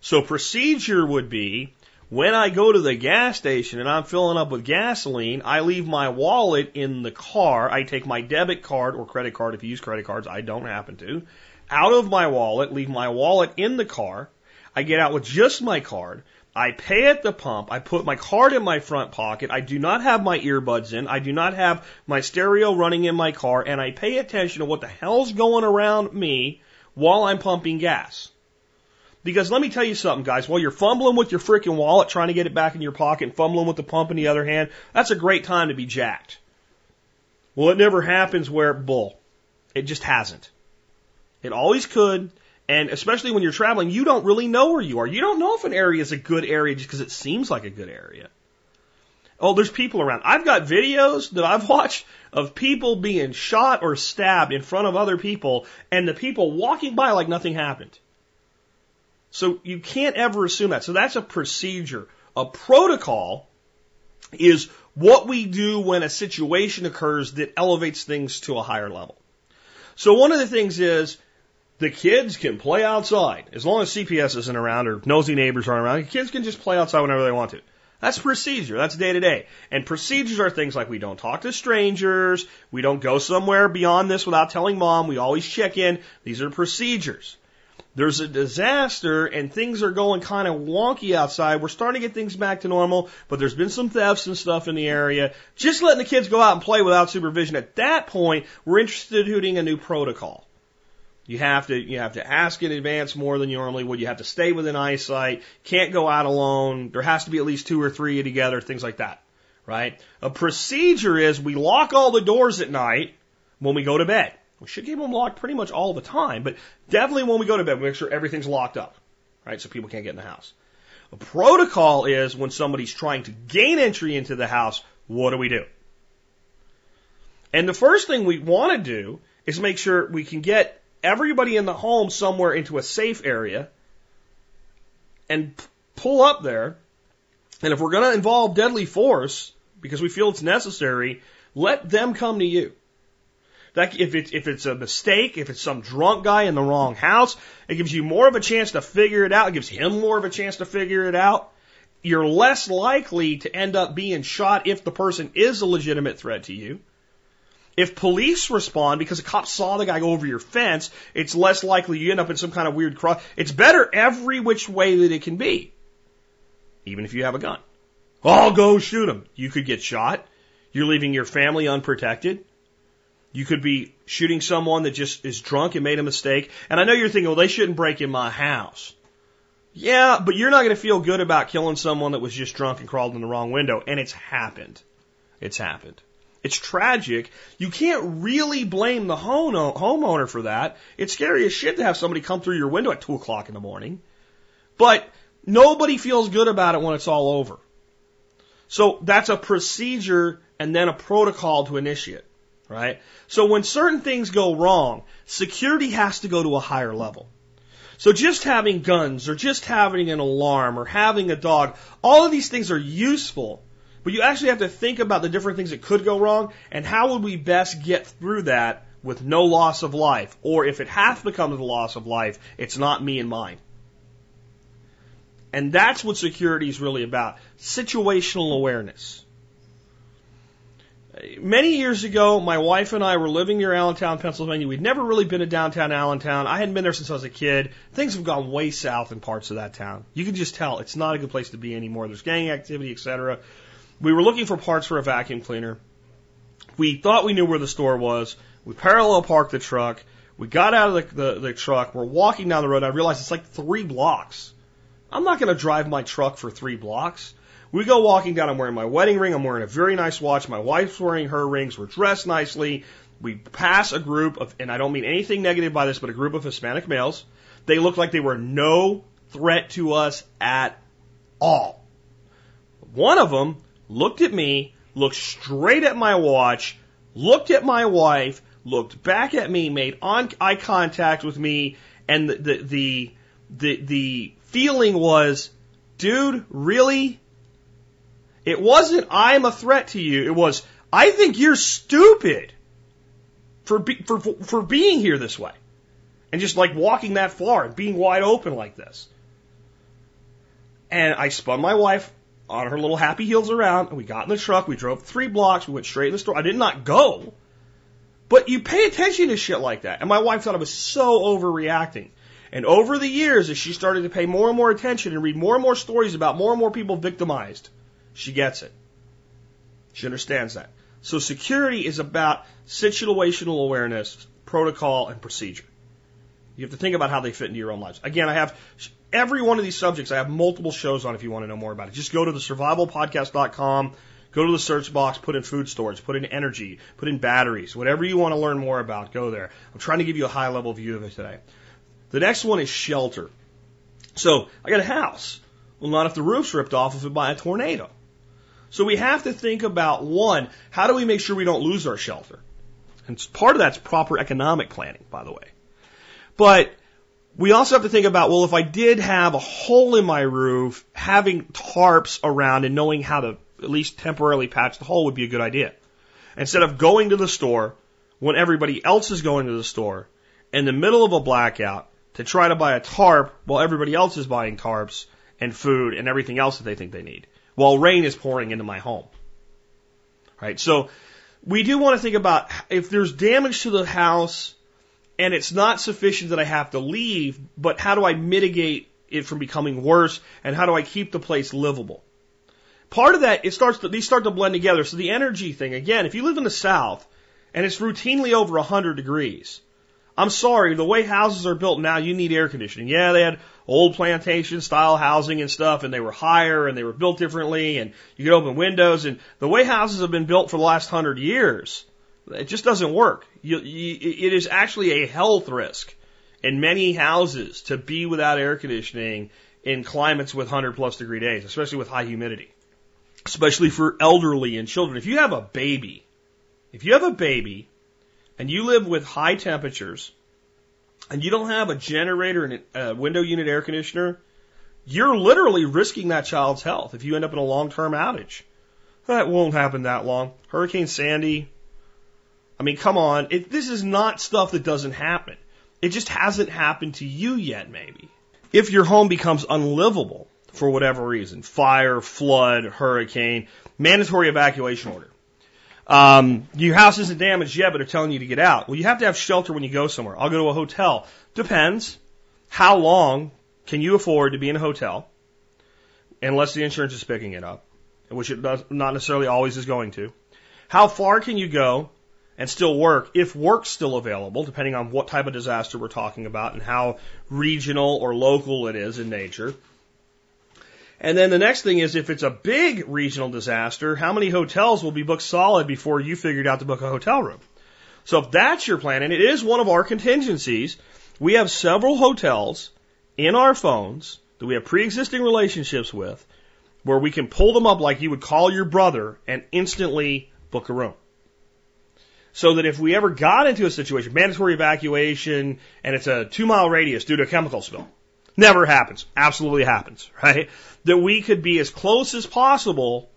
So procedure would be when I go to the gas station and I'm filling up with gasoline, I leave my wallet in the car. I take my debit card or credit card if you use credit cards. I don't happen to. Out of my wallet, leave my wallet in the car. I get out with just my card. I pay at the pump. I put my card in my front pocket. I do not have my earbuds in. I do not have my stereo running in my car. And I pay attention to what the hell's going around me while I'm pumping gas. Because let me tell you something, guys. While you're fumbling with your freaking wallet, trying to get it back in your pocket, and fumbling with the pump in the other hand, that's a great time to be jacked. Well, it never happens where bull. It just hasn't. It always could. And especially when you're traveling, you don't really know where you are. You don't know if an area is a good area just because it seems like a good area. Oh, there's people around. I've got videos that I've watched of people being shot or stabbed in front of other people and the people walking by like nothing happened. So you can't ever assume that. So that's a procedure. A protocol is what we do when a situation occurs that elevates things to a higher level. So one of the things is the kids can play outside as long as CPS isn't around or nosy neighbors aren't around. Kids can just play outside whenever they want to. That's procedure. That's day to day. And procedures are things like we don't talk to strangers. We don't go somewhere beyond this without telling mom. We always check in. These are procedures there's a disaster and things are going kind of wonky outside. We're starting to get things back to normal, but there's been some thefts and stuff in the area. Just letting the kids go out and play without supervision. At that point, we're interested in doing a new protocol. You have to you have to ask in advance more than you normally would. You have to stay within eyesight. Can't go out alone. There has to be at least two or three together. Things like that, right? A procedure is we lock all the doors at night when we go to bed. We should keep them locked pretty much all the time, but definitely when we go to bed, we make sure everything's locked up, right? So people can't get in the house. A protocol is when somebody's trying to gain entry into the house, what do we do? And the first thing we want to do is make sure we can get everybody in the home somewhere into a safe area and pull up there. And if we're going to involve deadly force because we feel it's necessary, let them come to you. That if it's if it's a mistake, if it's some drunk guy in the wrong house, it gives you more of a chance to figure it out. It gives him more of a chance to figure it out. You're less likely to end up being shot if the person is a legitimate threat to you. If police respond because a cop saw the guy go over your fence, it's less likely you end up in some kind of weird cross. It's better every which way that it can be. Even if you have a gun. I'll go shoot him. You could get shot. You're leaving your family unprotected. You could be shooting someone that just is drunk and made a mistake. And I know you're thinking, well, they shouldn't break in my house. Yeah, but you're not going to feel good about killing someone that was just drunk and crawled in the wrong window. And it's happened. It's happened. It's tragic. You can't really blame the home homeowner for that. It's scary as shit to have somebody come through your window at two o'clock in the morning. But nobody feels good about it when it's all over. So that's a procedure and then a protocol to initiate, right? So when certain things go wrong, security has to go to a higher level. So just having guns or just having an alarm or having a dog, all of these things are useful, but you actually have to think about the different things that could go wrong and how would we best get through that with no loss of life? Or if it has become the loss of life, it's not me and mine. And that's what security is really about. Situational awareness. Many years ago, my wife and I were living near Allentown, Pennsylvania. We'd never really been to downtown Allentown. I hadn't been there since I was a kid. Things have gone way south in parts of that town. You can just tell it's not a good place to be anymore. There's gang activity, etc. We were looking for parts for a vacuum cleaner. We thought we knew where the store was. We parallel parked the truck. We got out of the, the, the truck. We're walking down the road. I realized it's like three blocks. I'm not going to drive my truck for three blocks. We go walking down. I'm wearing my wedding ring. I'm wearing a very nice watch. My wife's wearing her rings. We're dressed nicely. We pass a group of, and I don't mean anything negative by this, but a group of Hispanic males. They looked like they were no threat to us at all. One of them looked at me, looked straight at my watch, looked at my wife, looked back at me, made on eye contact with me, and the the the the, the feeling was, dude, really? It wasn't I'm a threat to you. It was I think you're stupid for be, for for being here this way, and just like walking that far and being wide open like this. And I spun my wife on her little happy heels around, and we got in the truck. We drove three blocks. We went straight in the store. I did not go, but you pay attention to shit like that. And my wife thought I was so overreacting. And over the years, as she started to pay more and more attention and read more and more stories about more and more people victimized, she gets it. She understands that. So security is about situational awareness, protocol, and procedure. You have to think about how they fit into your own lives. Again, I have every one of these subjects, I have multiple shows on if you want to know more about it. Just go to the survivalpodcast.com, go to the search box, put in food storage, put in energy, put in batteries, whatever you want to learn more about, go there. I'm trying to give you a high level view of it today. The next one is shelter. So I got a house. Well, not if the roof's ripped off if it by a tornado. So we have to think about one, how do we make sure we don't lose our shelter? And part of that's proper economic planning, by the way. But we also have to think about, well, if I did have a hole in my roof, having tarps around and knowing how to at least temporarily patch the hole would be a good idea. Instead of going to the store when everybody else is going to the store in the middle of a blackout to try to buy a tarp while everybody else is buying tarps and food and everything else that they think they need while rain is pouring into my home. Right? So we do want to think about if there's damage to the house and it's not sufficient that I have to leave, but how do I mitigate it from becoming worse and how do I keep the place livable? Part of that, it starts to, these start to blend together. So the energy thing, again, if you live in the South and it's routinely over 100 degrees, I'm sorry, the way houses are built now, you need air conditioning. Yeah, they had old plantation style housing and stuff, and they were higher and they were built differently, and you could open windows. And the way houses have been built for the last hundred years, it just doesn't work. You, you, it is actually a health risk in many houses to be without air conditioning in climates with 100 plus degree days, especially with high humidity, especially for elderly and children. If you have a baby, if you have a baby and you live with high temperatures and you don't have a generator and a window unit air conditioner, you're literally risking that child's health if you end up in a long term outage. That won't happen that long. Hurricane Sandy. I mean, come on. It, this is not stuff that doesn't happen. It just hasn't happened to you yet, maybe. If your home becomes unlivable for whatever reason, fire, flood, hurricane, mandatory evacuation order. Um, your house isn't damaged yet, but they're telling you to get out. Well, you have to have shelter when you go somewhere. I'll go to a hotel. Depends. How long can you afford to be in a hotel? Unless the insurance is picking it up, which it does not necessarily always is going to. How far can you go? and still work if work's still available, depending on what type of disaster we're talking about and how regional or local it is in nature. And then the next thing is if it's a big regional disaster, how many hotels will be booked solid before you figured out to book a hotel room? So if that's your plan, and it is one of our contingencies, we have several hotels in our phones that we have pre-existing relationships with where we can pull them up like you would call your brother and instantly book a room so that if we ever got into a situation, mandatory evacuation, and it's a two mile radius due to a chemical spill, never happens, absolutely happens, right? That we could be as close as possible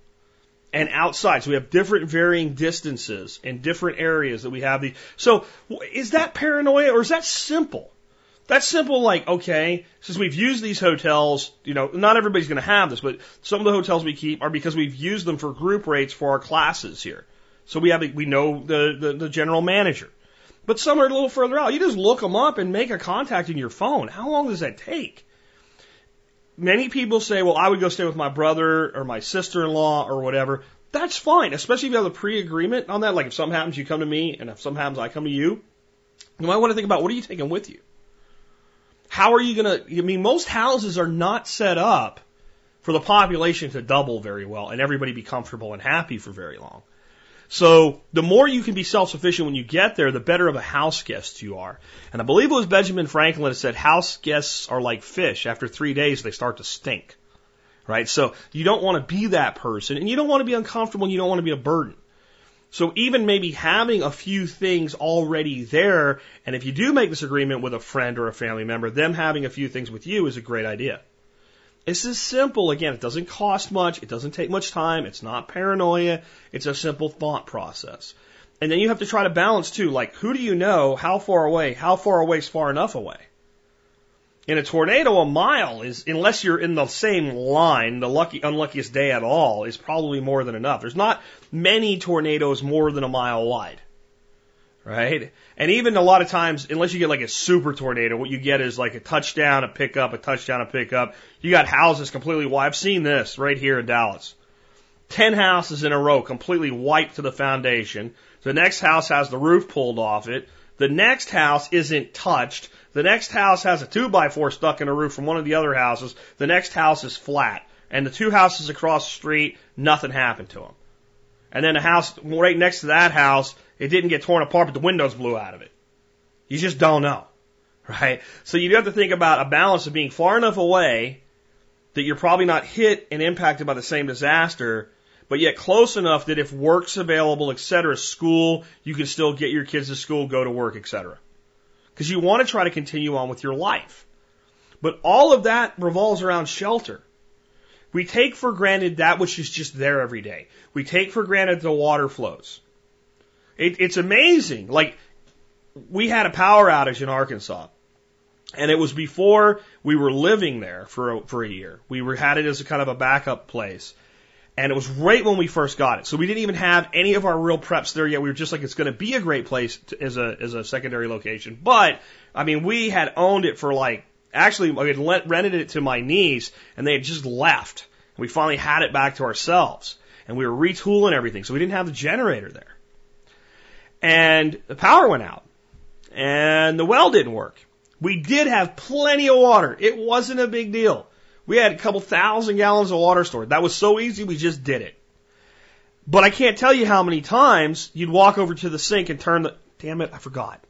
and outside. So we have different varying distances in different areas that we have the. So is that paranoia or is that simple? That's simple, like, okay, since we've used these hotels, you know, not everybody's going to have this, but some of the hotels we keep are because we've used them for group rates for our classes here. So we have we know the, the, the general manager. But some are a little further out. You just look them up and make a contact in your phone. How long does that take? Many people say, well, I would go stay with my brother or my sister-in-law or whatever. That's fine, especially if you have a pre-agreement on that. Like if something happens, you come to me, and if something happens, I come to you. You might want to think about what are you taking with you? How are you going to, I mean, most houses are not set up for the population to double very well and everybody be comfortable and happy for very long. So the more you can be self-sufficient when you get there, the better of a house guest you are. And I believe it was Benjamin Franklin that said house guests are like fish. After three days, they start to stink. Right? So you don't want to be that person and you don't want to be uncomfortable and you don't want to be a burden. So even maybe having a few things already there, and if you do make this agreement with a friend or a family member, them having a few things with you is a great idea. This is simple. Again, it doesn't cost much. It doesn't take much time. It's not paranoia. It's a simple thought process. And then you have to try to balance too, like who do you know, how far away, how far away is far enough away? In a tornado, a mile is, unless you're in the same line, the lucky, unluckiest day at all, is probably more than enough. There's not many tornadoes more than a mile wide right? And even a lot of times, unless you get like a super tornado, what you get is like a touchdown, a pickup, a touchdown, a pickup. You got houses completely wiped. I've seen this right here in Dallas. Ten houses in a row completely wiped to the foundation. The next house has the roof pulled off it. The next house isn't touched. The next house has a two by four stuck in a roof from one of the other houses. The next house is flat. And the two houses across the street, nothing happened to them. And then a house right next to that house it didn't get torn apart, but the windows blew out of it. You just don't know, right? So you have to think about a balance of being far enough away that you're probably not hit and impacted by the same disaster, but yet close enough that if work's available, et cetera, school, you can still get your kids to school, go to work, et cetera. Because you want to try to continue on with your life. But all of that revolves around shelter. We take for granted that which is just there every day. We take for granted the water flows. It, it's amazing. Like, we had a power outage in Arkansas. And it was before we were living there for a, for a year. We were had it as a kind of a backup place. And it was right when we first got it. So we didn't even have any of our real preps there yet. We were just like, it's going to be a great place to, as a, as a secondary location. But, I mean, we had owned it for like, actually, we had let, rented it to my niece and they had just left. We finally had it back to ourselves and we were retooling everything. So we didn't have the generator there and the power went out and the well didn't work. We did have plenty of water. It wasn't a big deal. We had a couple thousand gallons of water stored. That was so easy, we just did it. But I can't tell you how many times you'd walk over to the sink and turn the, damn it, I forgot.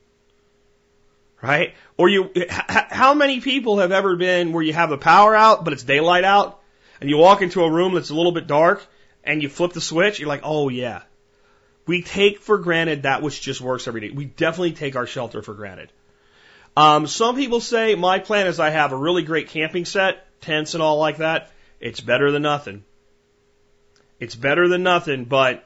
Right? Or you, how many people have ever been where you have the power out, but it's daylight out, and you walk into a room that's a little bit dark, and you flip the switch, you're like, oh yeah, we take for granted that which just works every day. We definitely take our shelter for granted. Um, some people say my plan is I have a really great camping set, tents and all like that. It's better than nothing. It's better than nothing, but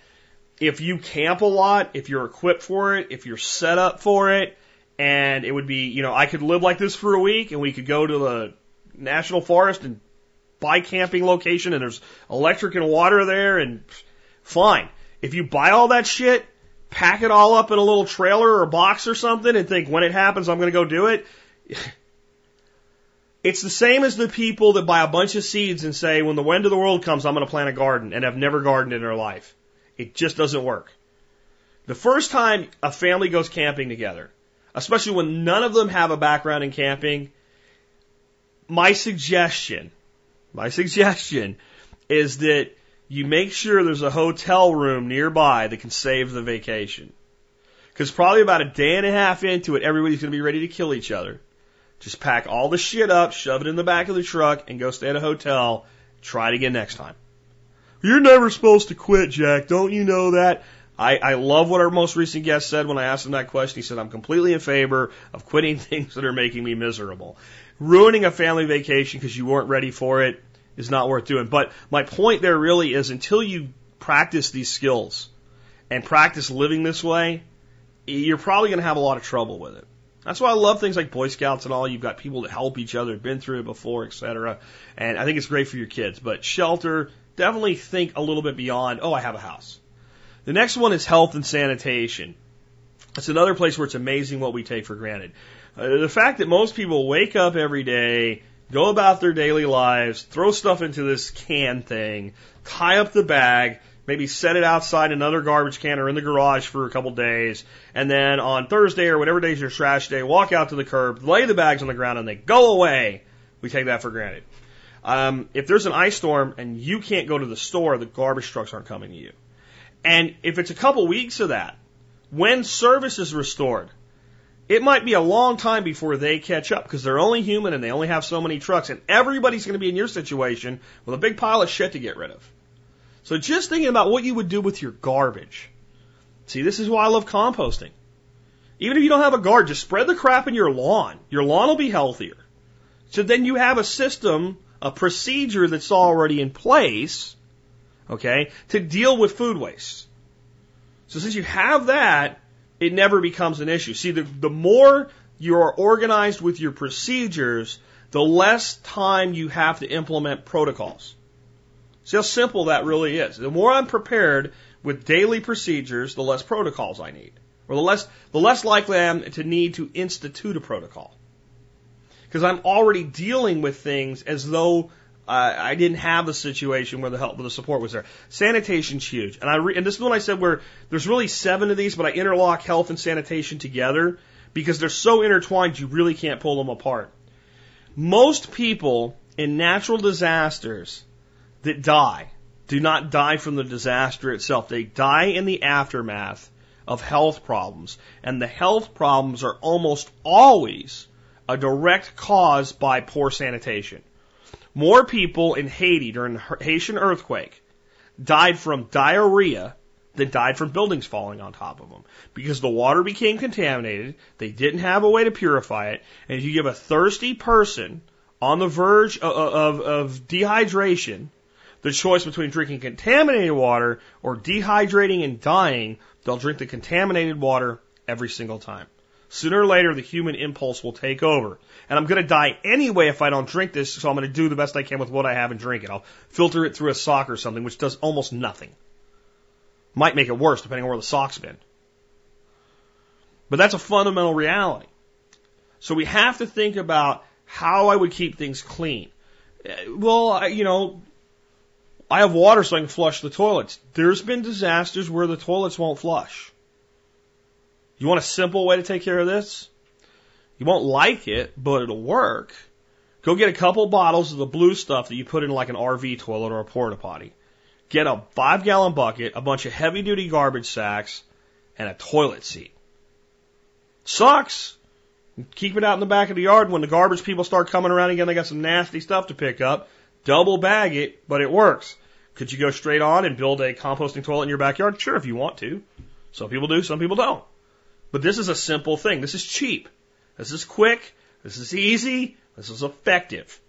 if you camp a lot, if you're equipped for it, if you're set up for it, and it would be, you know, I could live like this for a week and we could go to the national forest and buy camping location and there's electric and water there and fine. If you buy all that shit, pack it all up in a little trailer or box or something and think when it happens I'm going to go do it. It's the same as the people that buy a bunch of seeds and say when the end of the world comes I'm going to plant a garden and have never gardened in their life. It just doesn't work. The first time a family goes camping together, especially when none of them have a background in camping, my suggestion, my suggestion is that you make sure there's a hotel room nearby that can save the vacation. Because probably about a day and a half into it, everybody's going to be ready to kill each other. Just pack all the shit up, shove it in the back of the truck, and go stay at a hotel. Try it again next time. You're never supposed to quit, Jack. Don't you know that? I, I love what our most recent guest said when I asked him that question. He said, I'm completely in favor of quitting things that are making me miserable. Ruining a family vacation because you weren't ready for it is not worth doing. But my point there really is until you practice these skills and practice living this way, you're probably going to have a lot of trouble with it. That's why I love things like Boy Scouts and all. You've got people that help each other, been through it before, etc. And I think it's great for your kids. But shelter, definitely think a little bit beyond, oh, I have a house. The next one is health and sanitation. It's another place where it's amazing what we take for granted. Uh, the fact that most people wake up every day, go about their daily lives, throw stuff into this can thing, tie up the bag, maybe set it outside another garbage can or in the garage for a couple days, and then on Thursday or whatever day is your trash day, walk out to the curb, lay the bags on the ground, and they go away. We take that for granted. Um, if there's an ice storm and you can't go to the store, the garbage trucks aren't coming to you. And if it's a couple weeks of that, when service is restored, it might be a long time before they catch up because they're only human and they only have so many trucks, and everybody's going to be in your situation with a big pile of shit to get rid of. So just thinking about what you would do with your garbage. See, this is why I love composting. Even if you don't have a garden, just spread the crap in your lawn. Your lawn will be healthier. So then you have a system, a procedure that's already in place, okay, to deal with food waste. So since you have that, it never becomes an issue. See, the, the more you are organized with your procedures, the less time you have to implement protocols. See how simple that really is. The more I'm prepared with daily procedures, the less protocols I need. Or the less, the less likely I am to need to institute a protocol. Because I'm already dealing with things as though uh, I didn't have the situation where the help, where the support was there. Sanitation's huge, and I re- and this is what I said where there's really seven of these, but I interlock health and sanitation together because they're so intertwined you really can't pull them apart. Most people in natural disasters that die do not die from the disaster itself. They die in the aftermath of health problems. And the health problems are almost always a direct cause by poor sanitation. More people in Haiti during the Haitian earthquake died from diarrhea than died from buildings falling on top of them because the water became contaminated. They didn't have a way to purify it. And if you give a thirsty person on the verge of, of, of dehydration the choice between drinking contaminated water or dehydrating and dying, they'll drink the contaminated water every single time. Sooner or later, the human impulse will take over. And I'm going to die anyway if I don't drink this, so I'm going to do the best I can with what I have and drink it. I'll filter it through a sock or something, which does almost nothing. Might make it worse depending on where the sock's been. But that's a fundamental reality. So we have to think about how I would keep things clean. Eh, well, you know, I have water so I can flush the toilets. There's been disasters where the toilets won't flush. You want a simple way to take care of this? You won't like it, but it'll work. Go get a couple bottles of the blue stuff that you put in like an RV toilet or a porta potty. Get a five gallon bucket, a bunch of heavy duty garbage sacks, and a toilet seat. Sucks. Keep it out in the back of the yard when the garbage people start coming around again. They got some nasty stuff to pick up. Double bag it, but it works. Could you go straight on and build a composting toilet in your backyard? Sure, if you want to. Some people do, some people don't. But this is a simple thing. This is cheap. This is quick. This is easy. This is effective.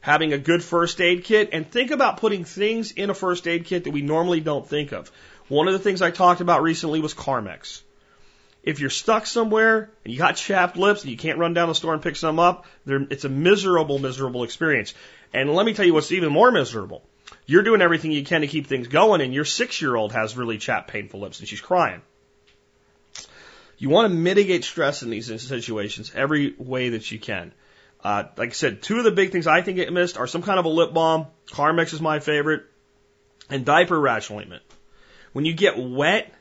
Having a good first aid kit and think about putting things in a first aid kit that we normally don't think of. One of the things I talked about recently was Carmex. If you're stuck somewhere and you got chapped lips and you can't run down the store and pick some up, it's a miserable, miserable experience. And let me tell you what's even more miserable. You're doing everything you can to keep things going, and your six year old has really chapped, painful lips and she's crying. You want to mitigate stress in these situations every way that you can. Uh, like I said, two of the big things I think get missed are some kind of a lip balm. Carmex is my favorite, and diaper rash ointment. When you get wet,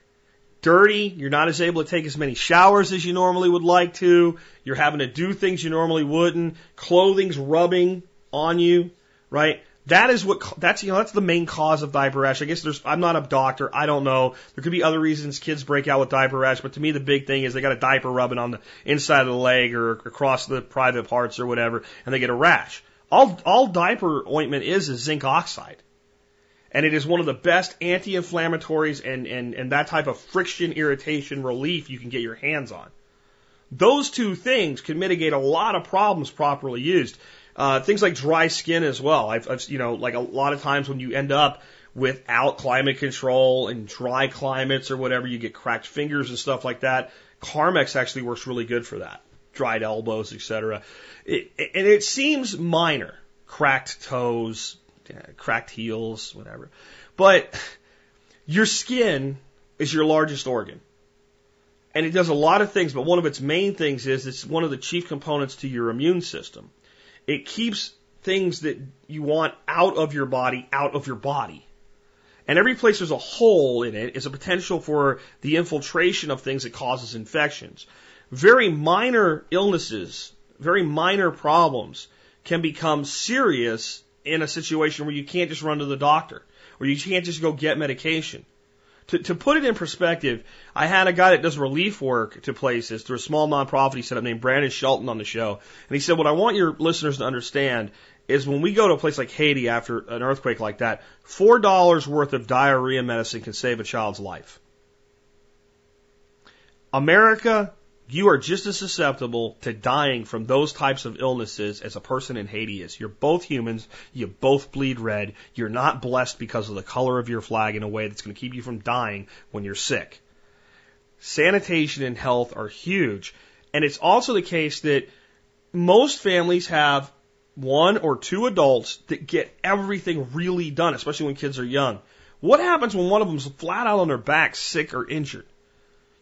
dirty. You're not as able to take as many showers as you normally would like to. You're having to do things you normally wouldn't. Clothing's rubbing on you, right? That is what that's you know that's the main cause of diaper rash. I guess there's I'm not a doctor. I don't know. There could be other reasons kids break out with diaper rash, but to me the big thing is they got a diaper rubbing on the inside of the leg or across the private parts or whatever, and they get a rash. All all diaper ointment is is zinc oxide. And it is one of the best anti-inflammatories and, and, and that type of friction irritation relief you can get your hands on. Those two things can mitigate a lot of problems properly used. Uh, things like dry skin as well. I've, I've, you know, like a lot of times when you end up without climate control and dry climates or whatever, you get cracked fingers and stuff like that. Carmex actually works really good for that. Dried elbows, etc. And it seems minor. Cracked toes, cracked heels, whatever. But your skin is your largest organ. And it does a lot of things, but one of its main things is it's one of the chief components to your immune system. It keeps things that you want out of your body out of your body. And every place there's a hole in it is a potential for the infiltration of things that causes infections. Very minor illnesses, very minor problems can become serious in a situation where you can't just run to the doctor or you can't just go get medication. To, to put it in perspective, I had a guy that does relief work to places through a small nonprofit he set up named Brandon Shelton on the show. And he said, what I want your listeners to understand is when we go to a place like Haiti after an earthquake like that, $4 worth of diarrhea medicine can save a child's life. America, you are just as susceptible to dying from those types of illnesses as a person in Haiti is. You're both humans. You both bleed red. You're not blessed because of the color of your flag in a way that's going to keep you from dying when you're sick. Sanitation and health are huge. And it's also the case that most families have one or two adults that get everything really done, especially when kids are young. What happens when one of them's flat out on their back, sick or injured?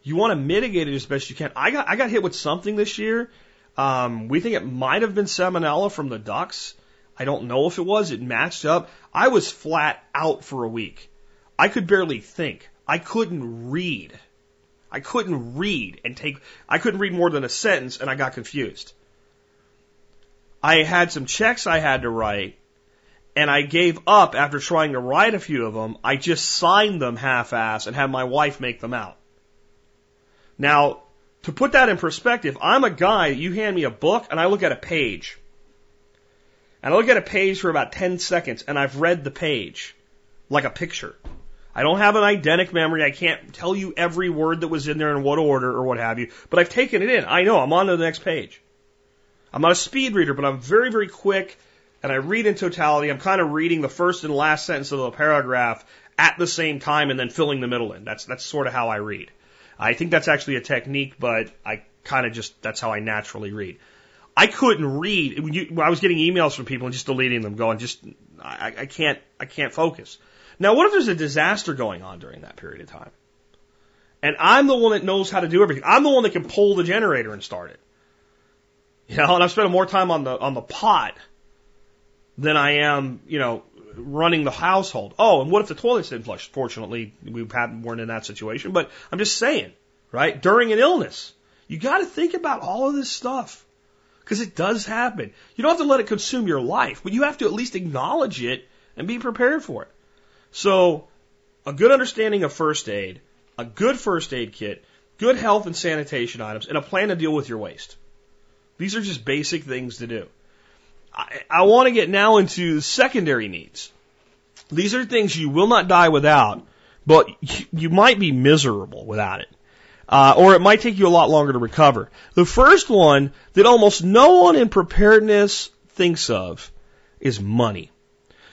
You want to mitigate it as best you can. I got I got hit with something this year. Um, we think it might have been salmonella from the ducks. I don't know if it was. It matched up. I was flat out for a week. I could barely think. I couldn't read. I couldn't read and take. I couldn't read more than a sentence, and I got confused. I had some checks I had to write, and I gave up after trying to write a few of them. I just signed them half-ass and had my wife make them out. Now, to put that in perspective, I'm a guy, you hand me a book and I look at a page. And I look at a page for about 10 seconds and I've read the page like a picture. I don't have an eidetic memory. I can't tell you every word that was in there in what order or what have you, but I've taken it in. I know I'm on to the next page. I'm not a speed reader, but I'm very, very quick and I read in totality. I'm kind of reading the first and last sentence of the paragraph at the same time and then filling the middle in. That's, that's sort of how I read. I think that's actually a technique, but I kind of just, that's how I naturally read. I couldn't read when, you, when I was getting emails from people and just deleting them, going just I, I can't I can't focus. Now, what if there's a disaster going on during that period of time? And I'm the one that knows how to do everything. I'm the one that can pull the generator and start it. You know, and I'm spending more time on the on the pot than I am, you know, running the household. Oh, and what if the toilets didn't flush? Fortunately, we weren't in that situation, but I'm just saying, right? During an illness, you got to think about all of this stuff because it does happen. You don't have to let it consume your life, but you have to at least acknowledge it and be prepared for it. So, a good understanding of first aid, a good first aid kit, good health and sanitation items, and a plan to deal with your waste. These are just basic things to do. I, I want to get now into secondary needs. These are things you will not die without, but you might be miserable without it. Uh, or it might take you a lot longer to recover. The first one that almost no one in preparedness thinks of is money.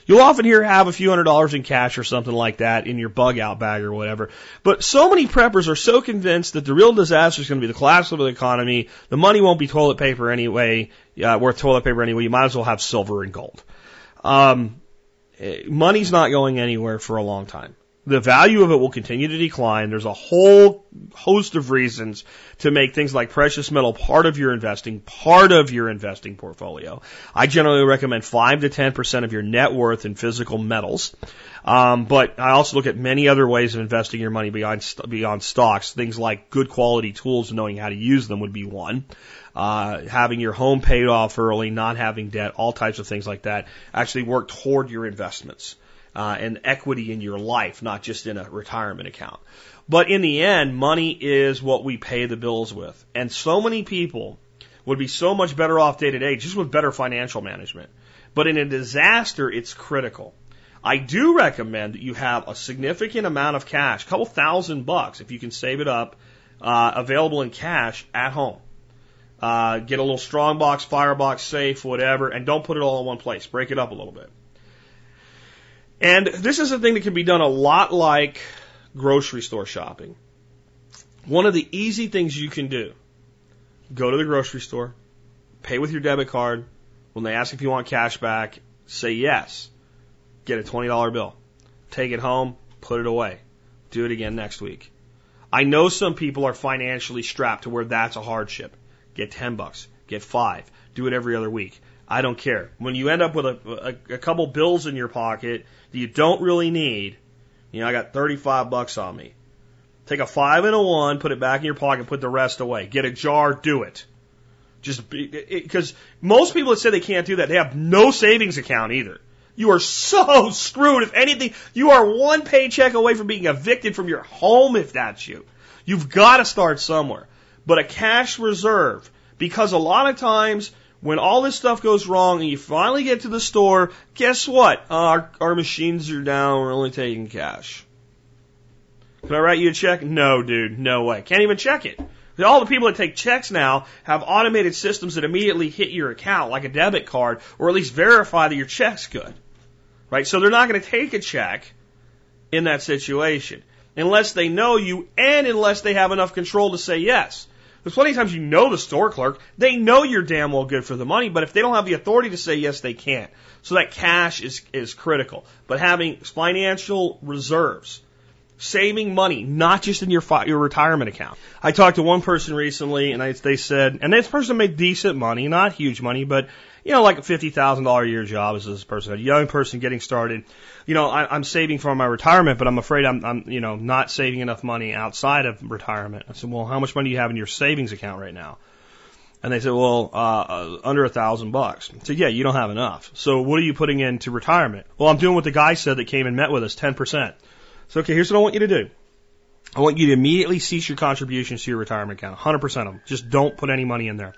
You'll often hear have a few hundred dollars in cash or something like that in your bug out bag or whatever. But so many preppers are so convinced that the real disaster is going to be the collapse of the economy. The money won't be toilet paper anyway, uh, worth toilet paper anyway. You might as well have silver and gold. Um, money's not going anywhere for a long time. The value of it will continue to decline. There's a whole host of reasons to make things like precious metal part of your investing, part of your investing portfolio. I generally recommend 5 to 10% of your net worth in physical metals. Um, but I also look at many other ways of investing your money beyond, beyond stocks. Things like good quality tools and knowing how to use them would be one. Uh, having your home paid off early, not having debt, all types of things like that actually work toward your investments uh, and equity in your life, not just in a retirement account. But in the end, money is what we pay the bills with. And so many people would be so much better off day to day just with better financial management. But in a disaster, it's critical. I do recommend that you have a significant amount of cash, a couple thousand bucks, if you can save it up, uh, available in cash at home. Uh, get a little strong box, firebox, safe, whatever, and don't put it all in one place. Break it up a little bit. And this is a thing that can be done a lot like grocery store shopping. One of the easy things you can do go to the grocery store, pay with your debit card. When they ask if you want cash back, say yes. Get a $20 bill. Take it home, put it away. Do it again next week. I know some people are financially strapped to where that's a hardship. Get 10 bucks, get five, do it every other week. I don't care. When you end up with a, a, a couple bills in your pocket that you don't really need, you know, I got 35 bucks on me. Take a five and a one, put it back in your pocket, put the rest away. Get a jar, do it. Just because most people that say they can't do that, they have no savings account either. You are so screwed. If anything, you are one paycheck away from being evicted from your home if that's you. You've got to start somewhere. But a cash reserve, because a lot of times when all this stuff goes wrong and you finally get to the store, guess what? Our, our machines are down. We're only taking cash. Can I write you a check? No, dude. No way. Can't even check it. All the people that take checks now have automated systems that immediately hit your account, like a debit card, or at least verify that your check's good. Right? So they're not going to take a check in that situation unless they know you and unless they have enough control to say yes. There's plenty of times you know the store clerk. They know you're damn well good for the money, but if they don't have the authority to say yes, they can't. So that cash is, is critical. But having financial reserves, saving money, not just in your fi- your retirement account. I talked to one person recently, and I, they said, and this person made decent money, not huge money, but you know, like a fifty thousand dollar a year job as this person, a young person getting started. You know, I, I'm saving for my retirement, but I'm afraid I'm, I'm, you know, not saving enough money outside of retirement. I said, well, how much money do you have in your savings account right now? And they said, well, uh, uh, under a thousand bucks. I said, yeah, you don't have enough. So what are you putting into retirement? Well, I'm doing what the guy said that came and met with us, 10%. So, okay, here's what I want you to do. I want you to immediately cease your contributions to your retirement account, 100% of them. Just don't put any money in there.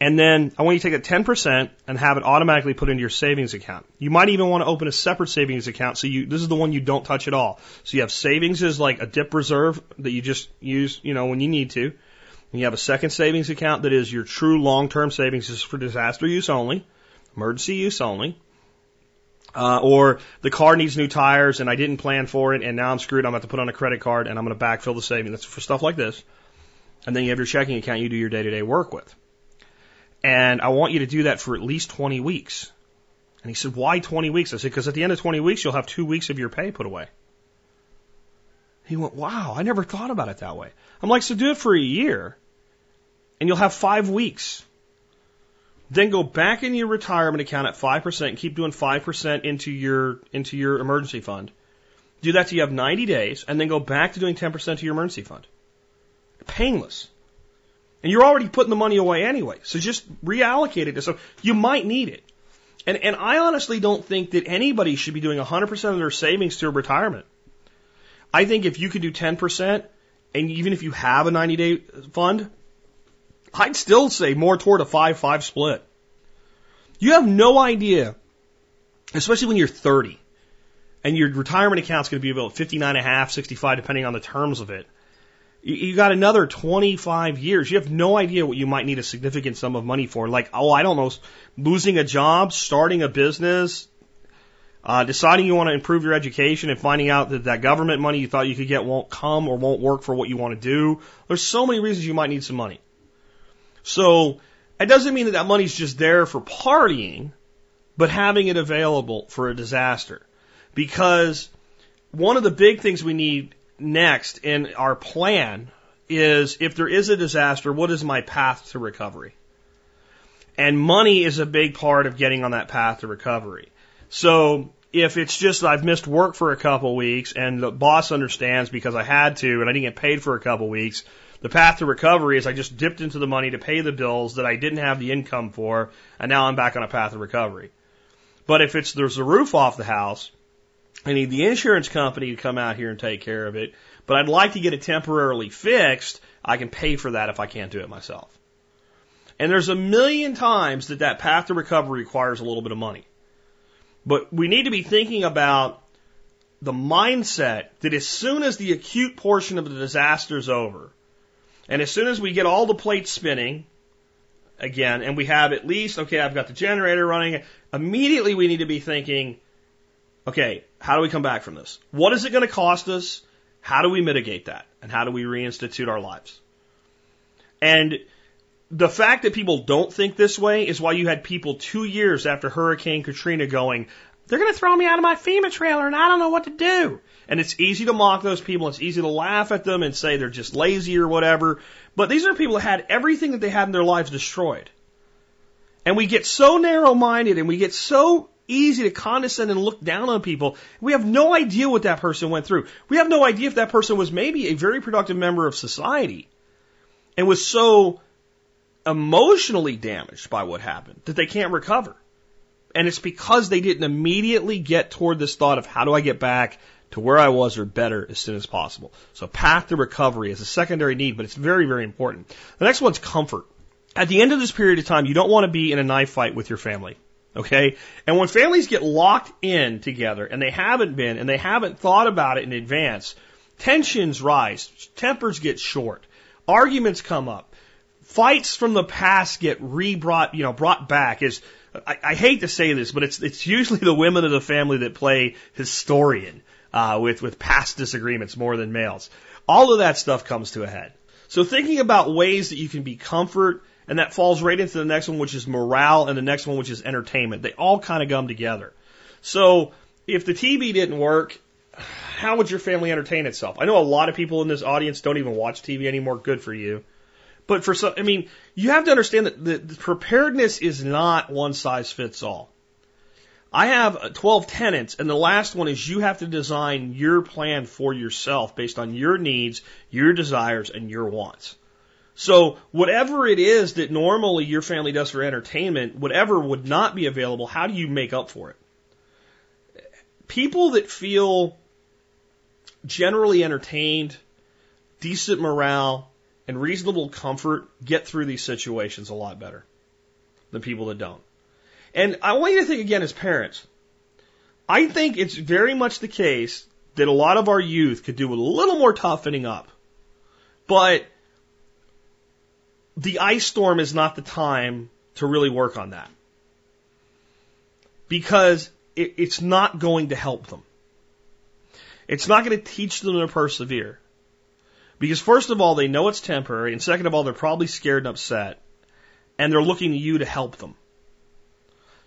And then I want you to take that 10% and have it automatically put into your savings account. You might even want to open a separate savings account. So you, this is the one you don't touch at all. So you have savings as like a dip reserve that you just use, you know, when you need to. And you have a second savings account that is your true long-term savings is for disaster use only, emergency use only. Uh, or the car needs new tires and I didn't plan for it and now I'm screwed. I'm to to put on a credit card and I'm going to backfill the savings. That's for stuff like this. And then you have your checking account you do your day to day work with. And I want you to do that for at least 20 weeks. And he said, why 20 weeks? I said, because at the end of 20 weeks, you'll have two weeks of your pay put away. He went, wow, I never thought about it that way. I'm like, so do it for a year and you'll have five weeks. Then go back in your retirement account at 5% and keep doing 5% into your, into your emergency fund. Do that till you have 90 days and then go back to doing 10% to your emergency fund. Painless. And you're already putting the money away anyway. So just reallocate it. So you might need it. And, and I honestly don't think that anybody should be doing 100% of their savings to retirement. I think if you could do 10%, and even if you have a 90 day fund, I'd still say more toward a 5-5 split. You have no idea, especially when you're 30, and your retirement account's going to be about 59 and a half, 65, depending on the terms of it. You got another 25 years. You have no idea what you might need a significant sum of money for. Like, oh, I don't know, losing a job, starting a business, uh, deciding you want to improve your education and finding out that that government money you thought you could get won't come or won't work for what you want to do. There's so many reasons you might need some money. So, it doesn't mean that that money's just there for partying, but having it available for a disaster. Because one of the big things we need next in our plan is if there is a disaster, what is my path to recovery? And money is a big part of getting on that path to recovery. So if it's just I've missed work for a couple weeks and the boss understands because I had to and I didn't get paid for a couple weeks, the path to recovery is I just dipped into the money to pay the bills that I didn't have the income for, and now I'm back on a path of recovery. But if it's there's a roof off the house, I need the insurance company to come out here and take care of it, but I'd like to get it temporarily fixed. I can pay for that if I can't do it myself. And there's a million times that that path to recovery requires a little bit of money. But we need to be thinking about the mindset that as soon as the acute portion of the disaster is over, and as soon as we get all the plates spinning again, and we have at least, okay, I've got the generator running, immediately we need to be thinking, okay, how do we come back from this? What is it going to cost us? How do we mitigate that? And how do we reinstitute our lives? And the fact that people don't think this way is why you had people two years after Hurricane Katrina going, they're going to throw me out of my FEMA trailer and I don't know what to do. And it's easy to mock those people. It's easy to laugh at them and say they're just lazy or whatever. But these are people that had everything that they had in their lives destroyed. And we get so narrow minded and we get so easy to condescend and look down on people. We have no idea what that person went through. We have no idea if that person was maybe a very productive member of society and was so emotionally damaged by what happened that they can't recover. And it's because they didn't immediately get toward this thought of how do I get back to where I was or better as soon as possible. So path to recovery is a secondary need, but it's very, very important. The next one's comfort. At the end of this period of time, you don't want to be in a knife fight with your family. Okay? And when families get locked in together and they haven't been and they haven't thought about it in advance, tensions rise, tempers get short, arguments come up fights from the past get re-brought, you know, brought back is, I, I hate to say this, but it's, it's usually the women of the family that play historian, uh, with, with past disagreements more than males. All of that stuff comes to a head. So thinking about ways that you can be comfort, and that falls right into the next one, which is morale, and the next one, which is entertainment. They all kind of come together. So if the TV didn't work, how would your family entertain itself? I know a lot of people in this audience don't even watch TV anymore. Good for you. But for some, I mean, you have to understand that the, the preparedness is not one size fits all. I have uh, 12 tenants, and the last one is you have to design your plan for yourself based on your needs, your desires, and your wants. So whatever it is that normally your family does for entertainment, whatever would not be available, how do you make up for it? People that feel generally entertained, decent morale, and reasonable comfort get through these situations a lot better than people that don't. And I want you to think again as parents. I think it's very much the case that a lot of our youth could do a little more toughening up. But the ice storm is not the time to really work on that. Because it, it's not going to help them. It's not going to teach them to persevere. Because first of all, they know it's temporary, and second of all, they're probably scared and upset, and they're looking to you to help them.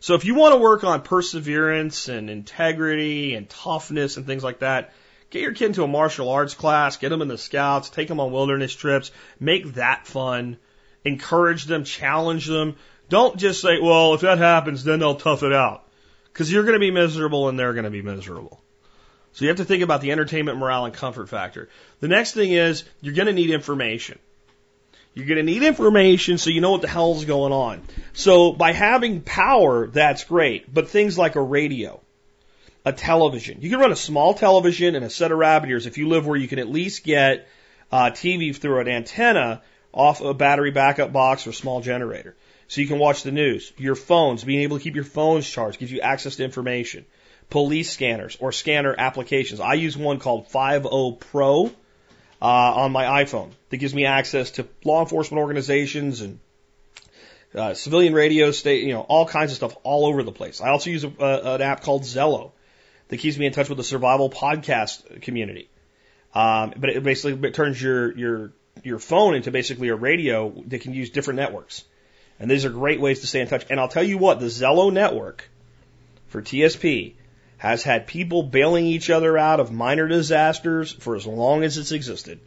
So if you want to work on perseverance and integrity and toughness and things like that, get your kid into a martial arts class, get them in the scouts, take them on wilderness trips, make that fun, encourage them, challenge them. Don't just say, well, if that happens, then they'll tough it out. Because you're going to be miserable and they're going to be miserable. So you have to think about the entertainment, morale, and comfort factor. The next thing is you're going to need information. You're going to need information so you know what the hell's going on. So by having power, that's great. But things like a radio, a television, you can run a small television and a set of rabbit ears if you live where you can at least get uh, TV through an antenna off a battery backup box or small generator. So you can watch the news. Your phones, being able to keep your phones charged gives you access to information police scanners or scanner applications. I use one called 50 Pro uh, on my iPhone that gives me access to law enforcement organizations and uh, civilian radio state, you know, all kinds of stuff all over the place. I also use a, an app called Zello that keeps me in touch with the survival podcast community. Um, but it basically turns your your your phone into basically a radio that can use different networks. And these are great ways to stay in touch. And I'll tell you what, the Zello network for TSP has had people bailing each other out of minor disasters for as long as it's existed.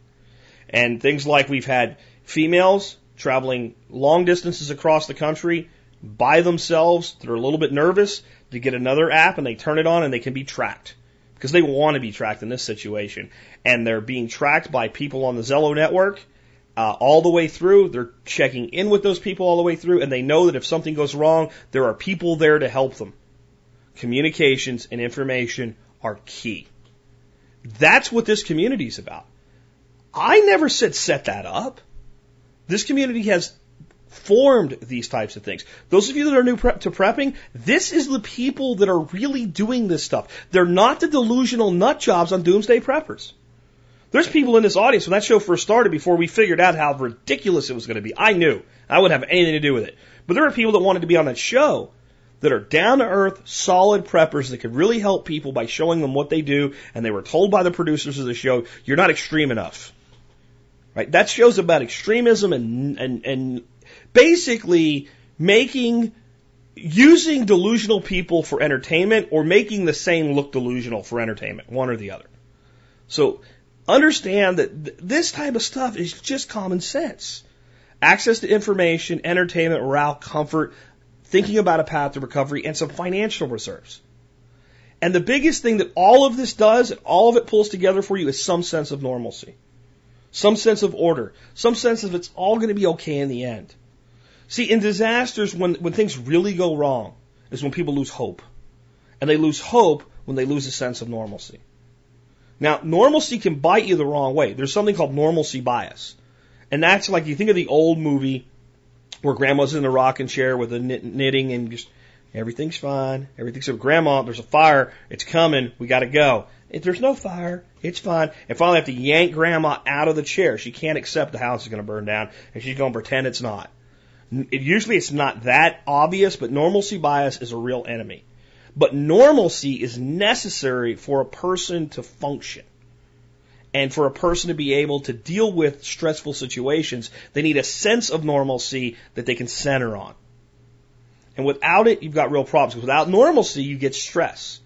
And things like we've had females traveling long distances across the country by themselves. They're a little bit nervous to get another app and they turn it on and they can be tracked because they want to be tracked in this situation. And they're being tracked by people on the Zello network uh, all the way through. They're checking in with those people all the way through and they know that if something goes wrong, there are people there to help them. Communications and information are key. That's what this community is about. I never said set that up. This community has formed these types of things. Those of you that are new to prepping, this is the people that are really doing this stuff. They're not the delusional nut jobs on doomsday preppers. There's people in this audience when that show first started before we figured out how ridiculous it was going to be. I knew. I wouldn't have anything to do with it. But there are people that wanted to be on that show that are down to earth, solid preppers that could really help people by showing them what they do. And they were told by the producers of the show, you're not extreme enough. Right? That show's about extremism and, and, and basically making, using delusional people for entertainment or making the same look delusional for entertainment, one or the other. So understand that th- this type of stuff is just common sense. Access to information, entertainment, morale, comfort, thinking about a path to recovery, and some financial reserves. And the biggest thing that all of this does, and all of it pulls together for you, is some sense of normalcy some sense of order, some sense of it's all going to be okay in the end. See, in disasters, when, when things really go wrong, is when people lose hope. And they lose hope when they lose a sense of normalcy. Now, normalcy can bite you the wrong way. There's something called normalcy bias. And that's like, you think of the old movie where grandma's in the rocking chair with the knitting and just, everything's fine. Everything's, so grandma, there's a fire. It's coming. We gotta go. If there's no fire, it's fine. And finally, I have to yank grandma out of the chair. She can't accept the house is going to burn down, and she's going to pretend it's not. It, usually, it's not that obvious, but normalcy bias is a real enemy. But normalcy is necessary for a person to function. And for a person to be able to deal with stressful situations, they need a sense of normalcy that they can center on. And without it, you've got real problems. Without normalcy, you get stress.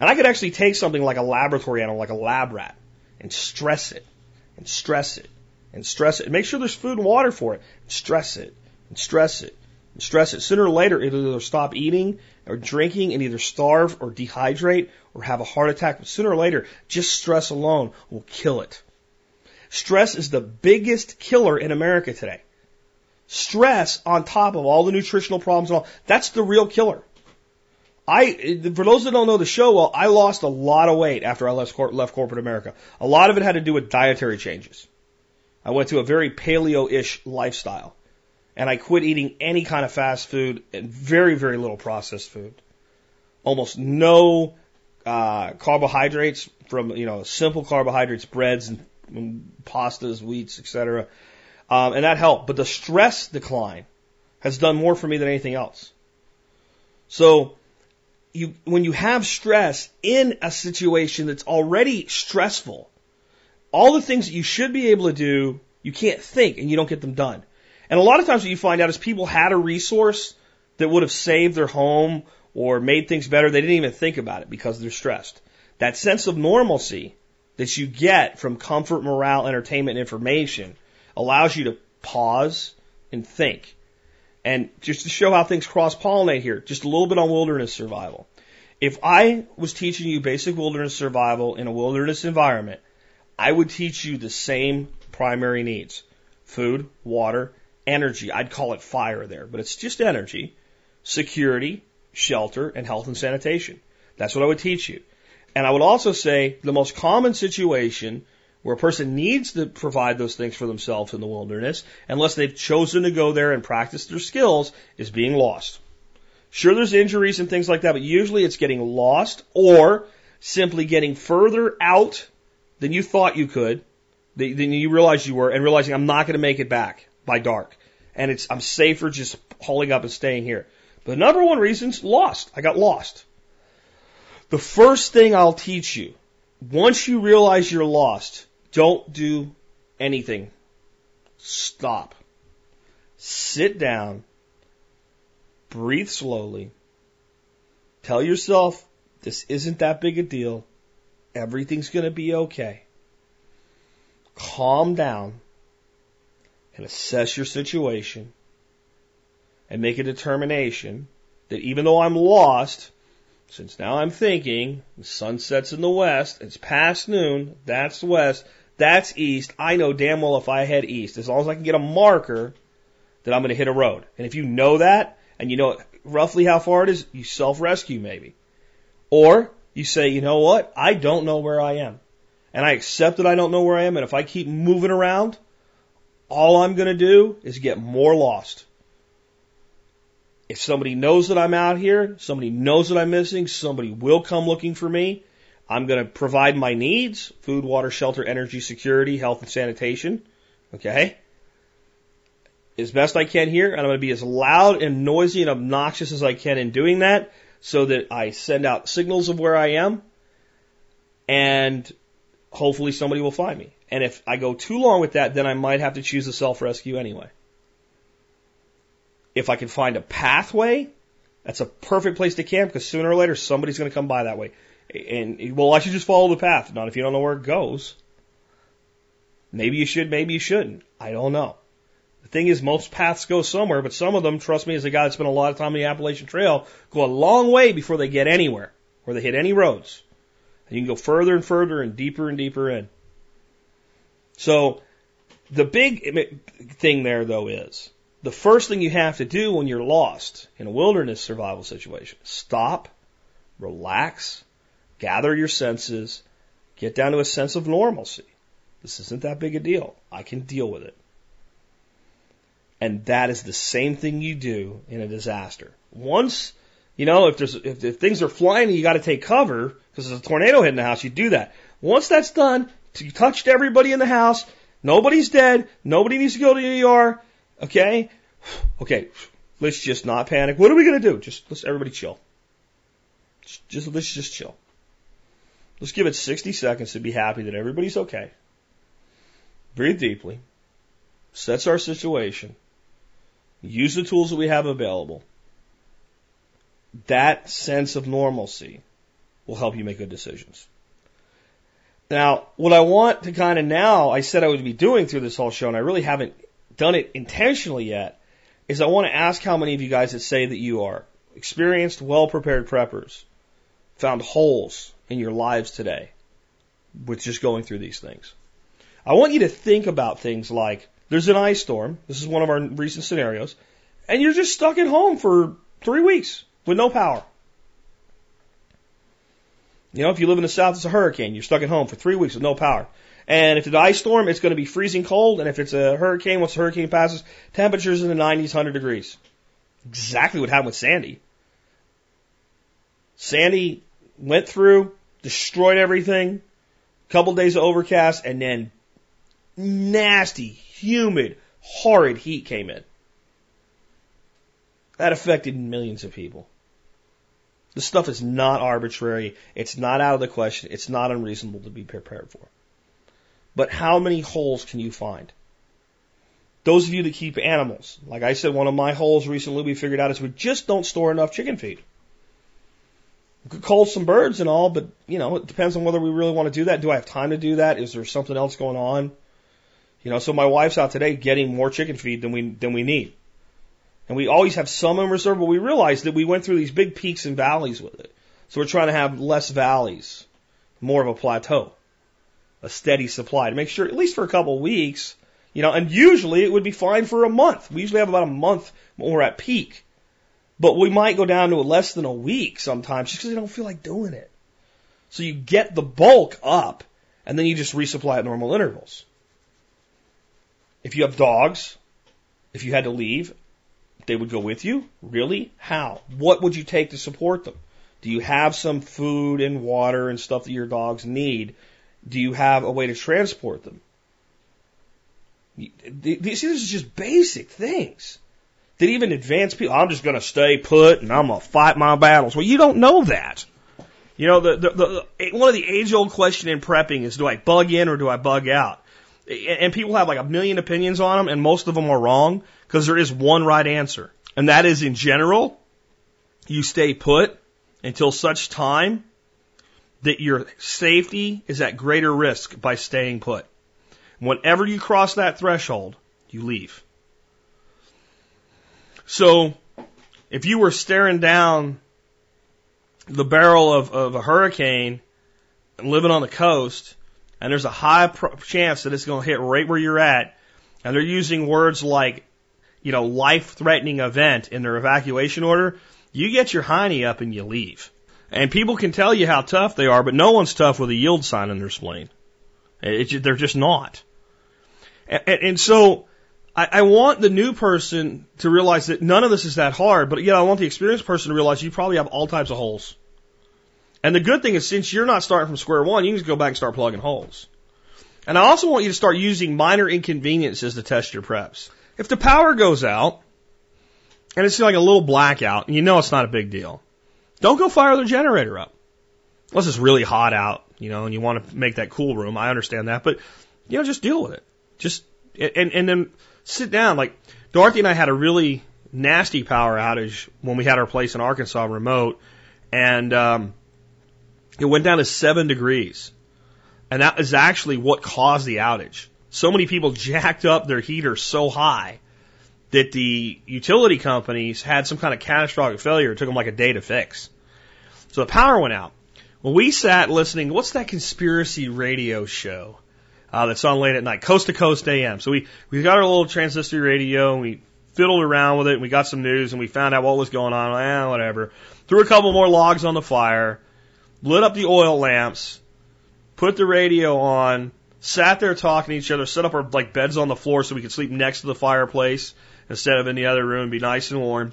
And I could actually take something like a laboratory animal, like a lab rat, and stress it, and stress it, and stress it, and make sure there's food and water for it, and stress it, and stress it, stress it. Sooner or later, it'll either stop eating or drinking and either starve or dehydrate or have a heart attack. But sooner or later, just stress alone will kill it. Stress is the biggest killer in America today. Stress on top of all the nutritional problems and all, that's the real killer. I, for those that don't know the show well, I lost a lot of weight after I left, left corporate America. A lot of it had to do with dietary changes. I went to a very paleo-ish lifestyle. And I quit eating any kind of fast food and very, very little processed food. Almost no uh, carbohydrates from, you know, simple carbohydrates, breads and, and pastas, wheats, etc. Um, and that helped. But the stress decline has done more for me than anything else. So you, when you have stress in a situation that's already stressful, all the things that you should be able to do, you can't think and you don't get them done. And a lot of times what you find out is people had a resource that would have saved their home or made things better. They didn't even think about it because they're stressed. That sense of normalcy that you get from comfort, morale, entertainment, information allows you to pause and think. And just to show how things cross pollinate here, just a little bit on wilderness survival. If I was teaching you basic wilderness survival in a wilderness environment, I would teach you the same primary needs food, water, energy. I'd call it fire there, but it's just energy, security, shelter, and health and sanitation. That's what I would teach you. And I would also say the most common situation where a person needs to provide those things for themselves in the wilderness, unless they've chosen to go there and practice their skills, is being lost. Sure, there's injuries and things like that, but usually it's getting lost or simply getting further out than you thought you could, than you realized you were, and realizing I'm not going to make it back by dark. And it's, I'm safer just hauling up and staying here. But the number one reason's lost. I got lost. The first thing I'll teach you, once you realize you're lost, don't do anything. Stop. Sit down. Breathe slowly. Tell yourself This isn't that big a deal. Everything's going to be okay. Calm down and assess your situation and make a determination that even though I'm lost, since now I'm thinking the sun sets in the west, it's past noon, that's west, that's east, I know damn well if I head east, as long as I can get a marker, that I'm going to hit a road. And if you know that, and you know roughly how far it is, you self rescue maybe. Or you say, you know what? I don't know where I am. And I accept that I don't know where I am. And if I keep moving around, all I'm going to do is get more lost. If somebody knows that I'm out here, somebody knows that I'm missing, somebody will come looking for me. I'm going to provide my needs food, water, shelter, energy, security, health, and sanitation. Okay? As best I can here, and I'm going to be as loud and noisy and obnoxious as I can in doing that so that I send out signals of where I am. And hopefully somebody will find me. And if I go too long with that, then I might have to choose a self rescue anyway. If I can find a pathway, that's a perfect place to camp because sooner or later somebody's going to come by that way. And well, I should just follow the path. Not if you don't know where it goes. Maybe you should, maybe you shouldn't. I don't know. The thing is, most paths go somewhere, but some of them, trust me, as a guy that spent a lot of time on the Appalachian Trail, go a long way before they get anywhere, or they hit any roads. And you can go further and further and deeper and deeper in. So, the big thing there, though, is the first thing you have to do when you're lost in a wilderness survival situation stop, relax, gather your senses, get down to a sense of normalcy. This isn't that big a deal. I can deal with it. And that is the same thing you do in a disaster. Once, you know, if there's, if, if things are flying and you got to take cover because there's a tornado hitting the house, you do that. Once that's done, you touched everybody in the house, nobody's dead, nobody needs to go to the ER, okay? Okay, let's just not panic. What are we going to do? Just, let's everybody chill. Just, just, let's just chill. Let's give it 60 seconds to be happy that everybody's okay. Breathe deeply. Sets our situation. Use the tools that we have available. That sense of normalcy will help you make good decisions. Now, what I want to kind of now, I said I would be doing through this whole show, and I really haven't done it intentionally yet, is I want to ask how many of you guys that say that you are experienced, well prepared preppers found holes in your lives today with just going through these things. I want you to think about things like there's an ice storm. This is one of our recent scenarios. And you're just stuck at home for three weeks with no power. You know, if you live in the south, it's a hurricane. You're stuck at home for three weeks with no power. And if it's an ice storm, it's going to be freezing cold. And if it's a hurricane, once the hurricane passes, temperatures in the 90s, 100 degrees. Exactly what happened with Sandy. Sandy went through, destroyed everything, couple days of overcast, and then nasty, humid, horrid heat came in. That affected millions of people. This stuff is not arbitrary. It's not out of the question. It's not unreasonable to be prepared for. But how many holes can you find? Those of you that keep animals, like I said, one of my holes recently we figured out is we just don't store enough chicken feed. We could cull some birds and all, but you know, it depends on whether we really want to do that. Do I have time to do that? Is there something else going on? You know, so my wife's out today getting more chicken feed than we than we need. And we always have some in reserve, but we realize that we went through these big peaks and valleys with it. So we're trying to have less valleys, more of a plateau, a steady supply to make sure, at least for a couple of weeks, you know, and usually it would be fine for a month. We usually have about a month when we're at peak. But we might go down to less than a week sometimes just because we don't feel like doing it. So you get the bulk up and then you just resupply at normal intervals. If you have dogs, if you had to leave, they would go with you? Really? How? What would you take to support them? Do you have some food and water and stuff that your dogs need? Do you have a way to transport them? See, this is just basic things that even advanced people, I'm just going to stay put and I'm going to fight my battles. Well, you don't know that. You know, the, the, the, one of the age old question in prepping is do I bug in or do I bug out? And people have like a million opinions on them, and most of them are wrong because there is one right answer, and that is in general, you stay put until such time that your safety is at greater risk by staying put. Whenever you cross that threshold, you leave. So, if you were staring down the barrel of, of a hurricane and living on the coast, and there's a high pro- chance that it's going to hit right where you're at, and they're using words like, you know, life threatening event in their evacuation order, you get your hiney up and you leave. And people can tell you how tough they are, but no one's tough with a yield sign in their spleen. It, they're just not. And, and so I, I want the new person to realize that none of this is that hard, but yet I want the experienced person to realize you probably have all types of holes. And the good thing is, since you're not starting from square one, you can just go back and start plugging holes. And I also want you to start using minor inconveniences to test your preps. If the power goes out, and it's like a little blackout, and you know it's not a big deal, don't go fire the generator up. Unless it's really hot out, you know, and you want to make that cool room. I understand that, but you know, just deal with it. Just and and then sit down. Like Dorothy and I had a really nasty power outage when we had our place in Arkansas remote, and um, it went down to seven degrees, and that is actually what caused the outage. So many people jacked up their heater so high that the utility companies had some kind of catastrophic failure. It took them like a day to fix. So the power went out. Well, we sat listening. What's that conspiracy radio show uh, that's on late at night? Coast to Coast AM. So we we got our little transistor radio and we fiddled around with it and we got some news and we found out what was going on. Eh, whatever. Threw a couple more logs on the fire, lit up the oil lamps, put the radio on, sat there talking to each other, set up our like beds on the floor so we could sleep next to the fireplace instead of in the other room, be nice and warm.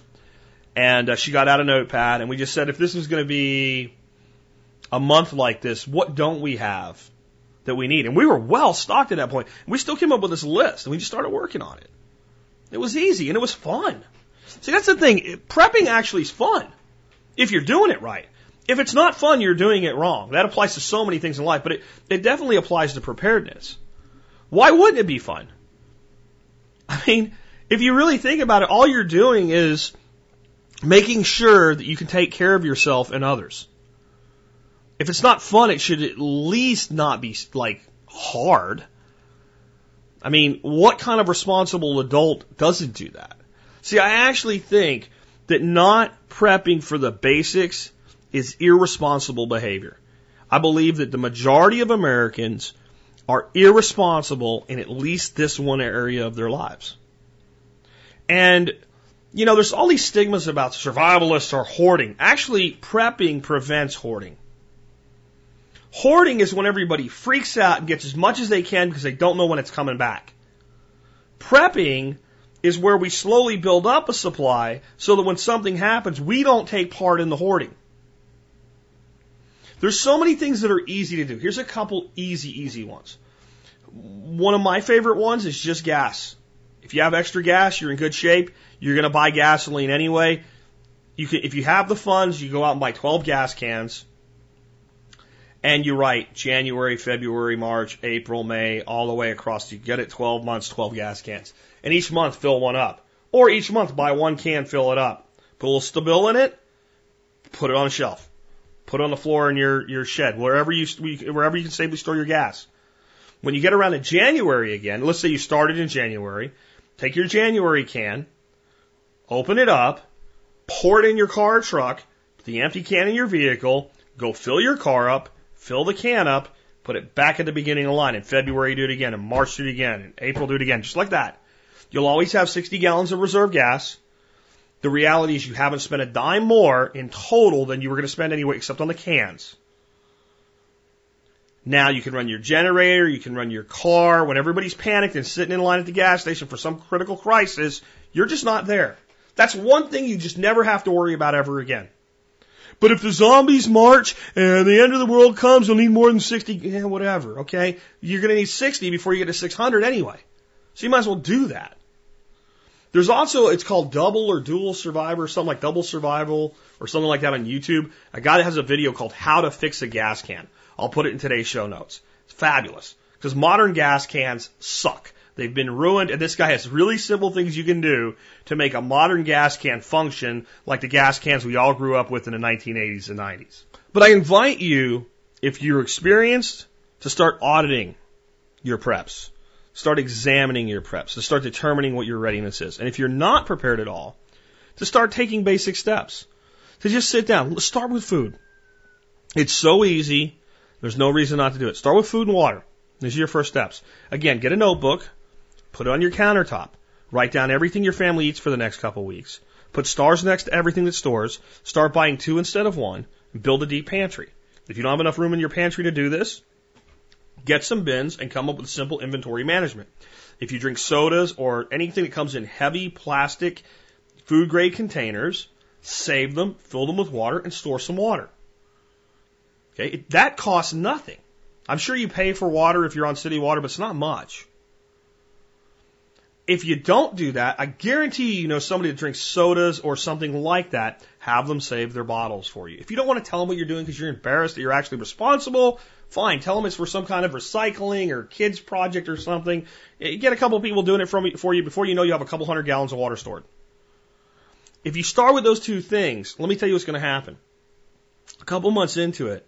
And uh, she got out a notepad, and we just said, if this is going to be a month like this, what don't we have that we need? And we were well stocked at that point. We still came up with this list, and we just started working on it. It was easy, and it was fun. See, that's the thing. Prepping actually is fun if you're doing it right. If it's not fun, you're doing it wrong. That applies to so many things in life, but it, it definitely applies to preparedness. Why wouldn't it be fun? I mean, if you really think about it, all you're doing is making sure that you can take care of yourself and others. If it's not fun, it should at least not be like hard. I mean, what kind of responsible adult doesn't do that? See, I actually think that not prepping for the basics is irresponsible behavior. I believe that the majority of Americans are irresponsible in at least this one area of their lives. And, you know, there's all these stigmas about survivalists or hoarding. Actually, prepping prevents hoarding. Hoarding is when everybody freaks out and gets as much as they can because they don't know when it's coming back. Prepping is where we slowly build up a supply so that when something happens, we don't take part in the hoarding. There's so many things that are easy to do. Here's a couple easy, easy ones. One of my favorite ones is just gas. If you have extra gas, you're in good shape. You're going to buy gasoline anyway. You can, if you have the funds, you go out and buy 12 gas cans. And you write January, February, March, April, May, all the way across. You get it 12 months, 12 gas cans. And each month fill one up. Or each month buy one can, fill it up. Put a little Sta-Bil in it, put it on a shelf. Put on the floor in your, your shed, wherever you, wherever you can safely store your gas. When you get around to January again, let's say you started in January, Take your January can, open it up, pour it in your car or truck, put the empty can in your vehicle, go fill your car up, fill the can up, put it back at the beginning of the line. In February, do it again. In March, do it again. In April, do it again. Just like that. You'll always have 60 gallons of reserve gas. The reality is you haven't spent a dime more in total than you were going to spend anyway, except on the cans. Now you can run your generator, you can run your car. When everybody's panicked and sitting in line at the gas station for some critical crisis, you're just not there. That's one thing you just never have to worry about ever again. But if the zombies march and the end of the world comes, you'll need more than 60, yeah, whatever, okay? You're going to need 60 before you get to 600 anyway. So you might as well do that. There's also, it's called double or dual survivor, something like double survival or something like that on YouTube. A guy that has a video called how to fix a gas can. I'll put it in today's show notes. It's fabulous because modern gas cans suck. They've been ruined, and this guy has really simple things you can do to make a modern gas can function like the gas cans we all grew up with in the 1980s and 90s. But I invite you If you're experienced, to start auditing your preps. Start examining your preps, to start determining what your readiness is. And if you're not prepared at all, to start taking basic steps. To just sit down. Start with food. It's so easy. There's no reason not to do it. Start with food and water. These are your first steps. Again, get a notebook, put it on your countertop, write down everything your family eats for the next couple weeks. Put stars next to everything that stores. Start buying two instead of one. Build a deep pantry. If you don't have enough room in your pantry to do this, get some bins and come up with simple inventory management. If you drink sodas or anything that comes in heavy plastic food grade containers, save them, fill them with water, and store some water. Okay, that costs nothing. I'm sure you pay for water if you're on city water, but it's not much. If you don't do that, I guarantee you, you know somebody that drinks sodas or something like that, have them save their bottles for you. If you don't want to tell them what you're doing because you're embarrassed that you're actually responsible, fine. Tell them it's for some kind of recycling or kids project or something. Eh, get a couple of people doing it for you before you know you have a couple hundred gallons of water stored. If you start with those two things, let me tell you what's going to happen. A couple months into it,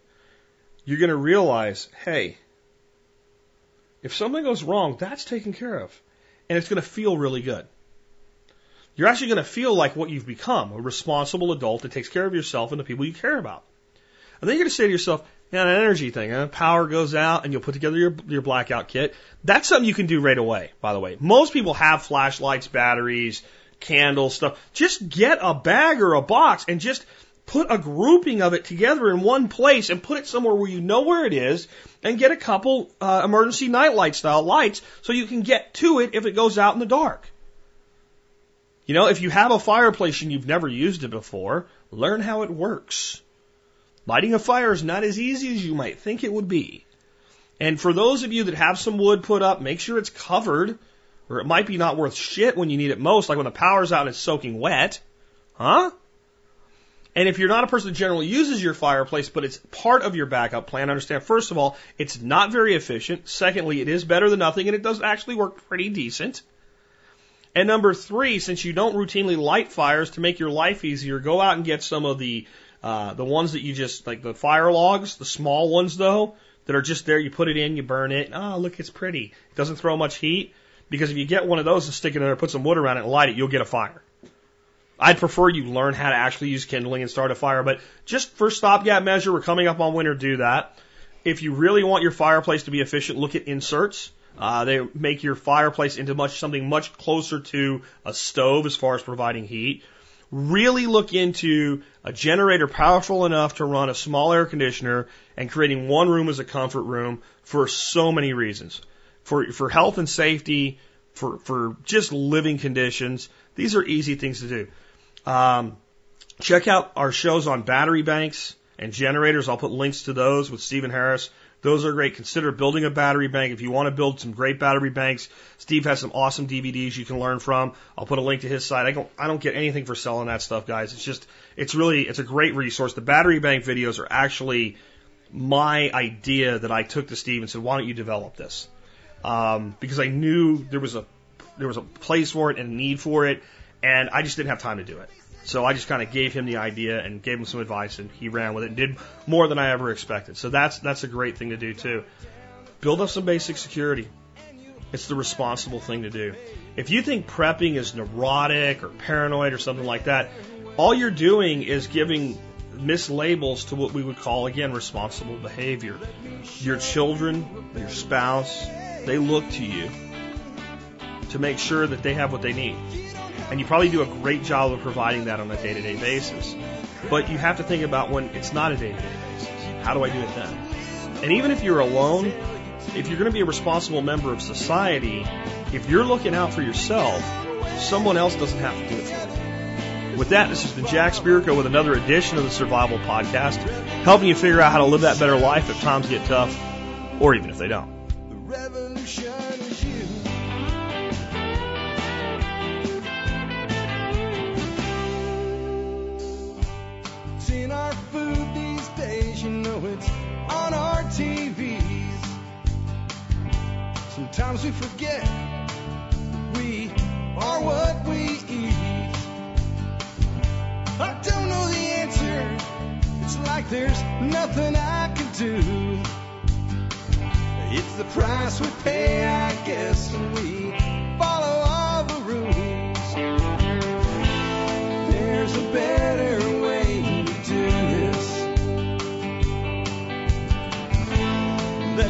you're going to realize, hey, if something goes wrong, that's taken care of. And it's going to feel really good. You're actually going to feel like what you've become, a responsible adult that takes care of yourself and the people you care about. And then you're going to say to yourself, yeah, an energy thing, and power goes out and you'll put together your, your blackout kit. That's something you can do right away, by the way. Most people have flashlights, batteries, candles, stuff. Just get a bag or a box and just put a grouping of it together in one place and put it somewhere where you know where it is and get a couple uh, emergency nightlight style lights so you can get to it if it goes out in the dark. You know, if you have a fireplace and you've never used it before, learn how it works. Lighting a fire is not as easy as you might think it would be. And for those of you that have some wood put up, make sure it's covered or it might be not worth shit when you need it most, like when the power's out and it's soaking wet. Huh? And if you're not a person that generally uses your fireplace, but it's part of your backup plan, understand, first of all, it's not very efficient. Secondly, it is better than nothing and it does actually work pretty decent. And number three, since you don't routinely light fires to make your life easier, go out and get some of the, uh, the ones that you just, like the fire logs, the small ones though, that are just there. You put it in, you burn it. Oh, look, it's pretty. It doesn't throw much heat. Because if you get one of those and stick it in there, put some wood around it and light it, you'll get a fire. I'd prefer you learn how to actually use kindling and start a fire, but just for stopgap measure, we're coming up on winter, do that. If you really want your fireplace to be efficient, look at inserts. Uh, they make your fireplace into much something much closer to a stove as far as providing heat. Really look into a generator powerful enough to run a small air conditioner and creating one room as a comfort room for so many reasons for, for health and safety, for, for just living conditions. These are easy things to do. Um, check out our shows on battery banks and generators. I'll put links to those with Steven Harris. Those are great. Consider building a battery bank. If you want to build some great battery banks, Steve has some awesome DVDs you can learn from. I'll put a link to his site. I don't, I don't get anything for selling that stuff, guys. It's just, it's really, it's a great resource. The battery bank videos are actually my idea that I took to Steve and said, why don't you develop this? um, because I knew there was a there was a place for it and a need for it, and I just didn't have time to do it. So I just kind of gave him the idea and gave him some advice, and he ran with it and did more than I ever expected. So that's that's a great thing to do too. Build up some basic security. It's the responsible thing to do. If you think prepping is neurotic or paranoid or something like that, all you're doing is giving mislabels to what we would call again responsible behavior. Your children, your spouse, they look to you to make sure that they have what they need. And you probably do a great job of providing that on a day to day basis. But you have to think about when it's not a day to day basis. How do I do it then? And even if you're alone, if you're going to be a responsible member of society, if you're looking out for yourself, someone else doesn't have to do it for you. With that, this has been Jack Spirko with another edition of the Survival Podcast, helping you figure out how to live that better life if times get tough, or even if they don't our food these days, you know it's on our TVs. Sometimes we forget we are what we eat. I don't know the answer. It's like there's nothing I can do. It's the price we pay, I guess, when we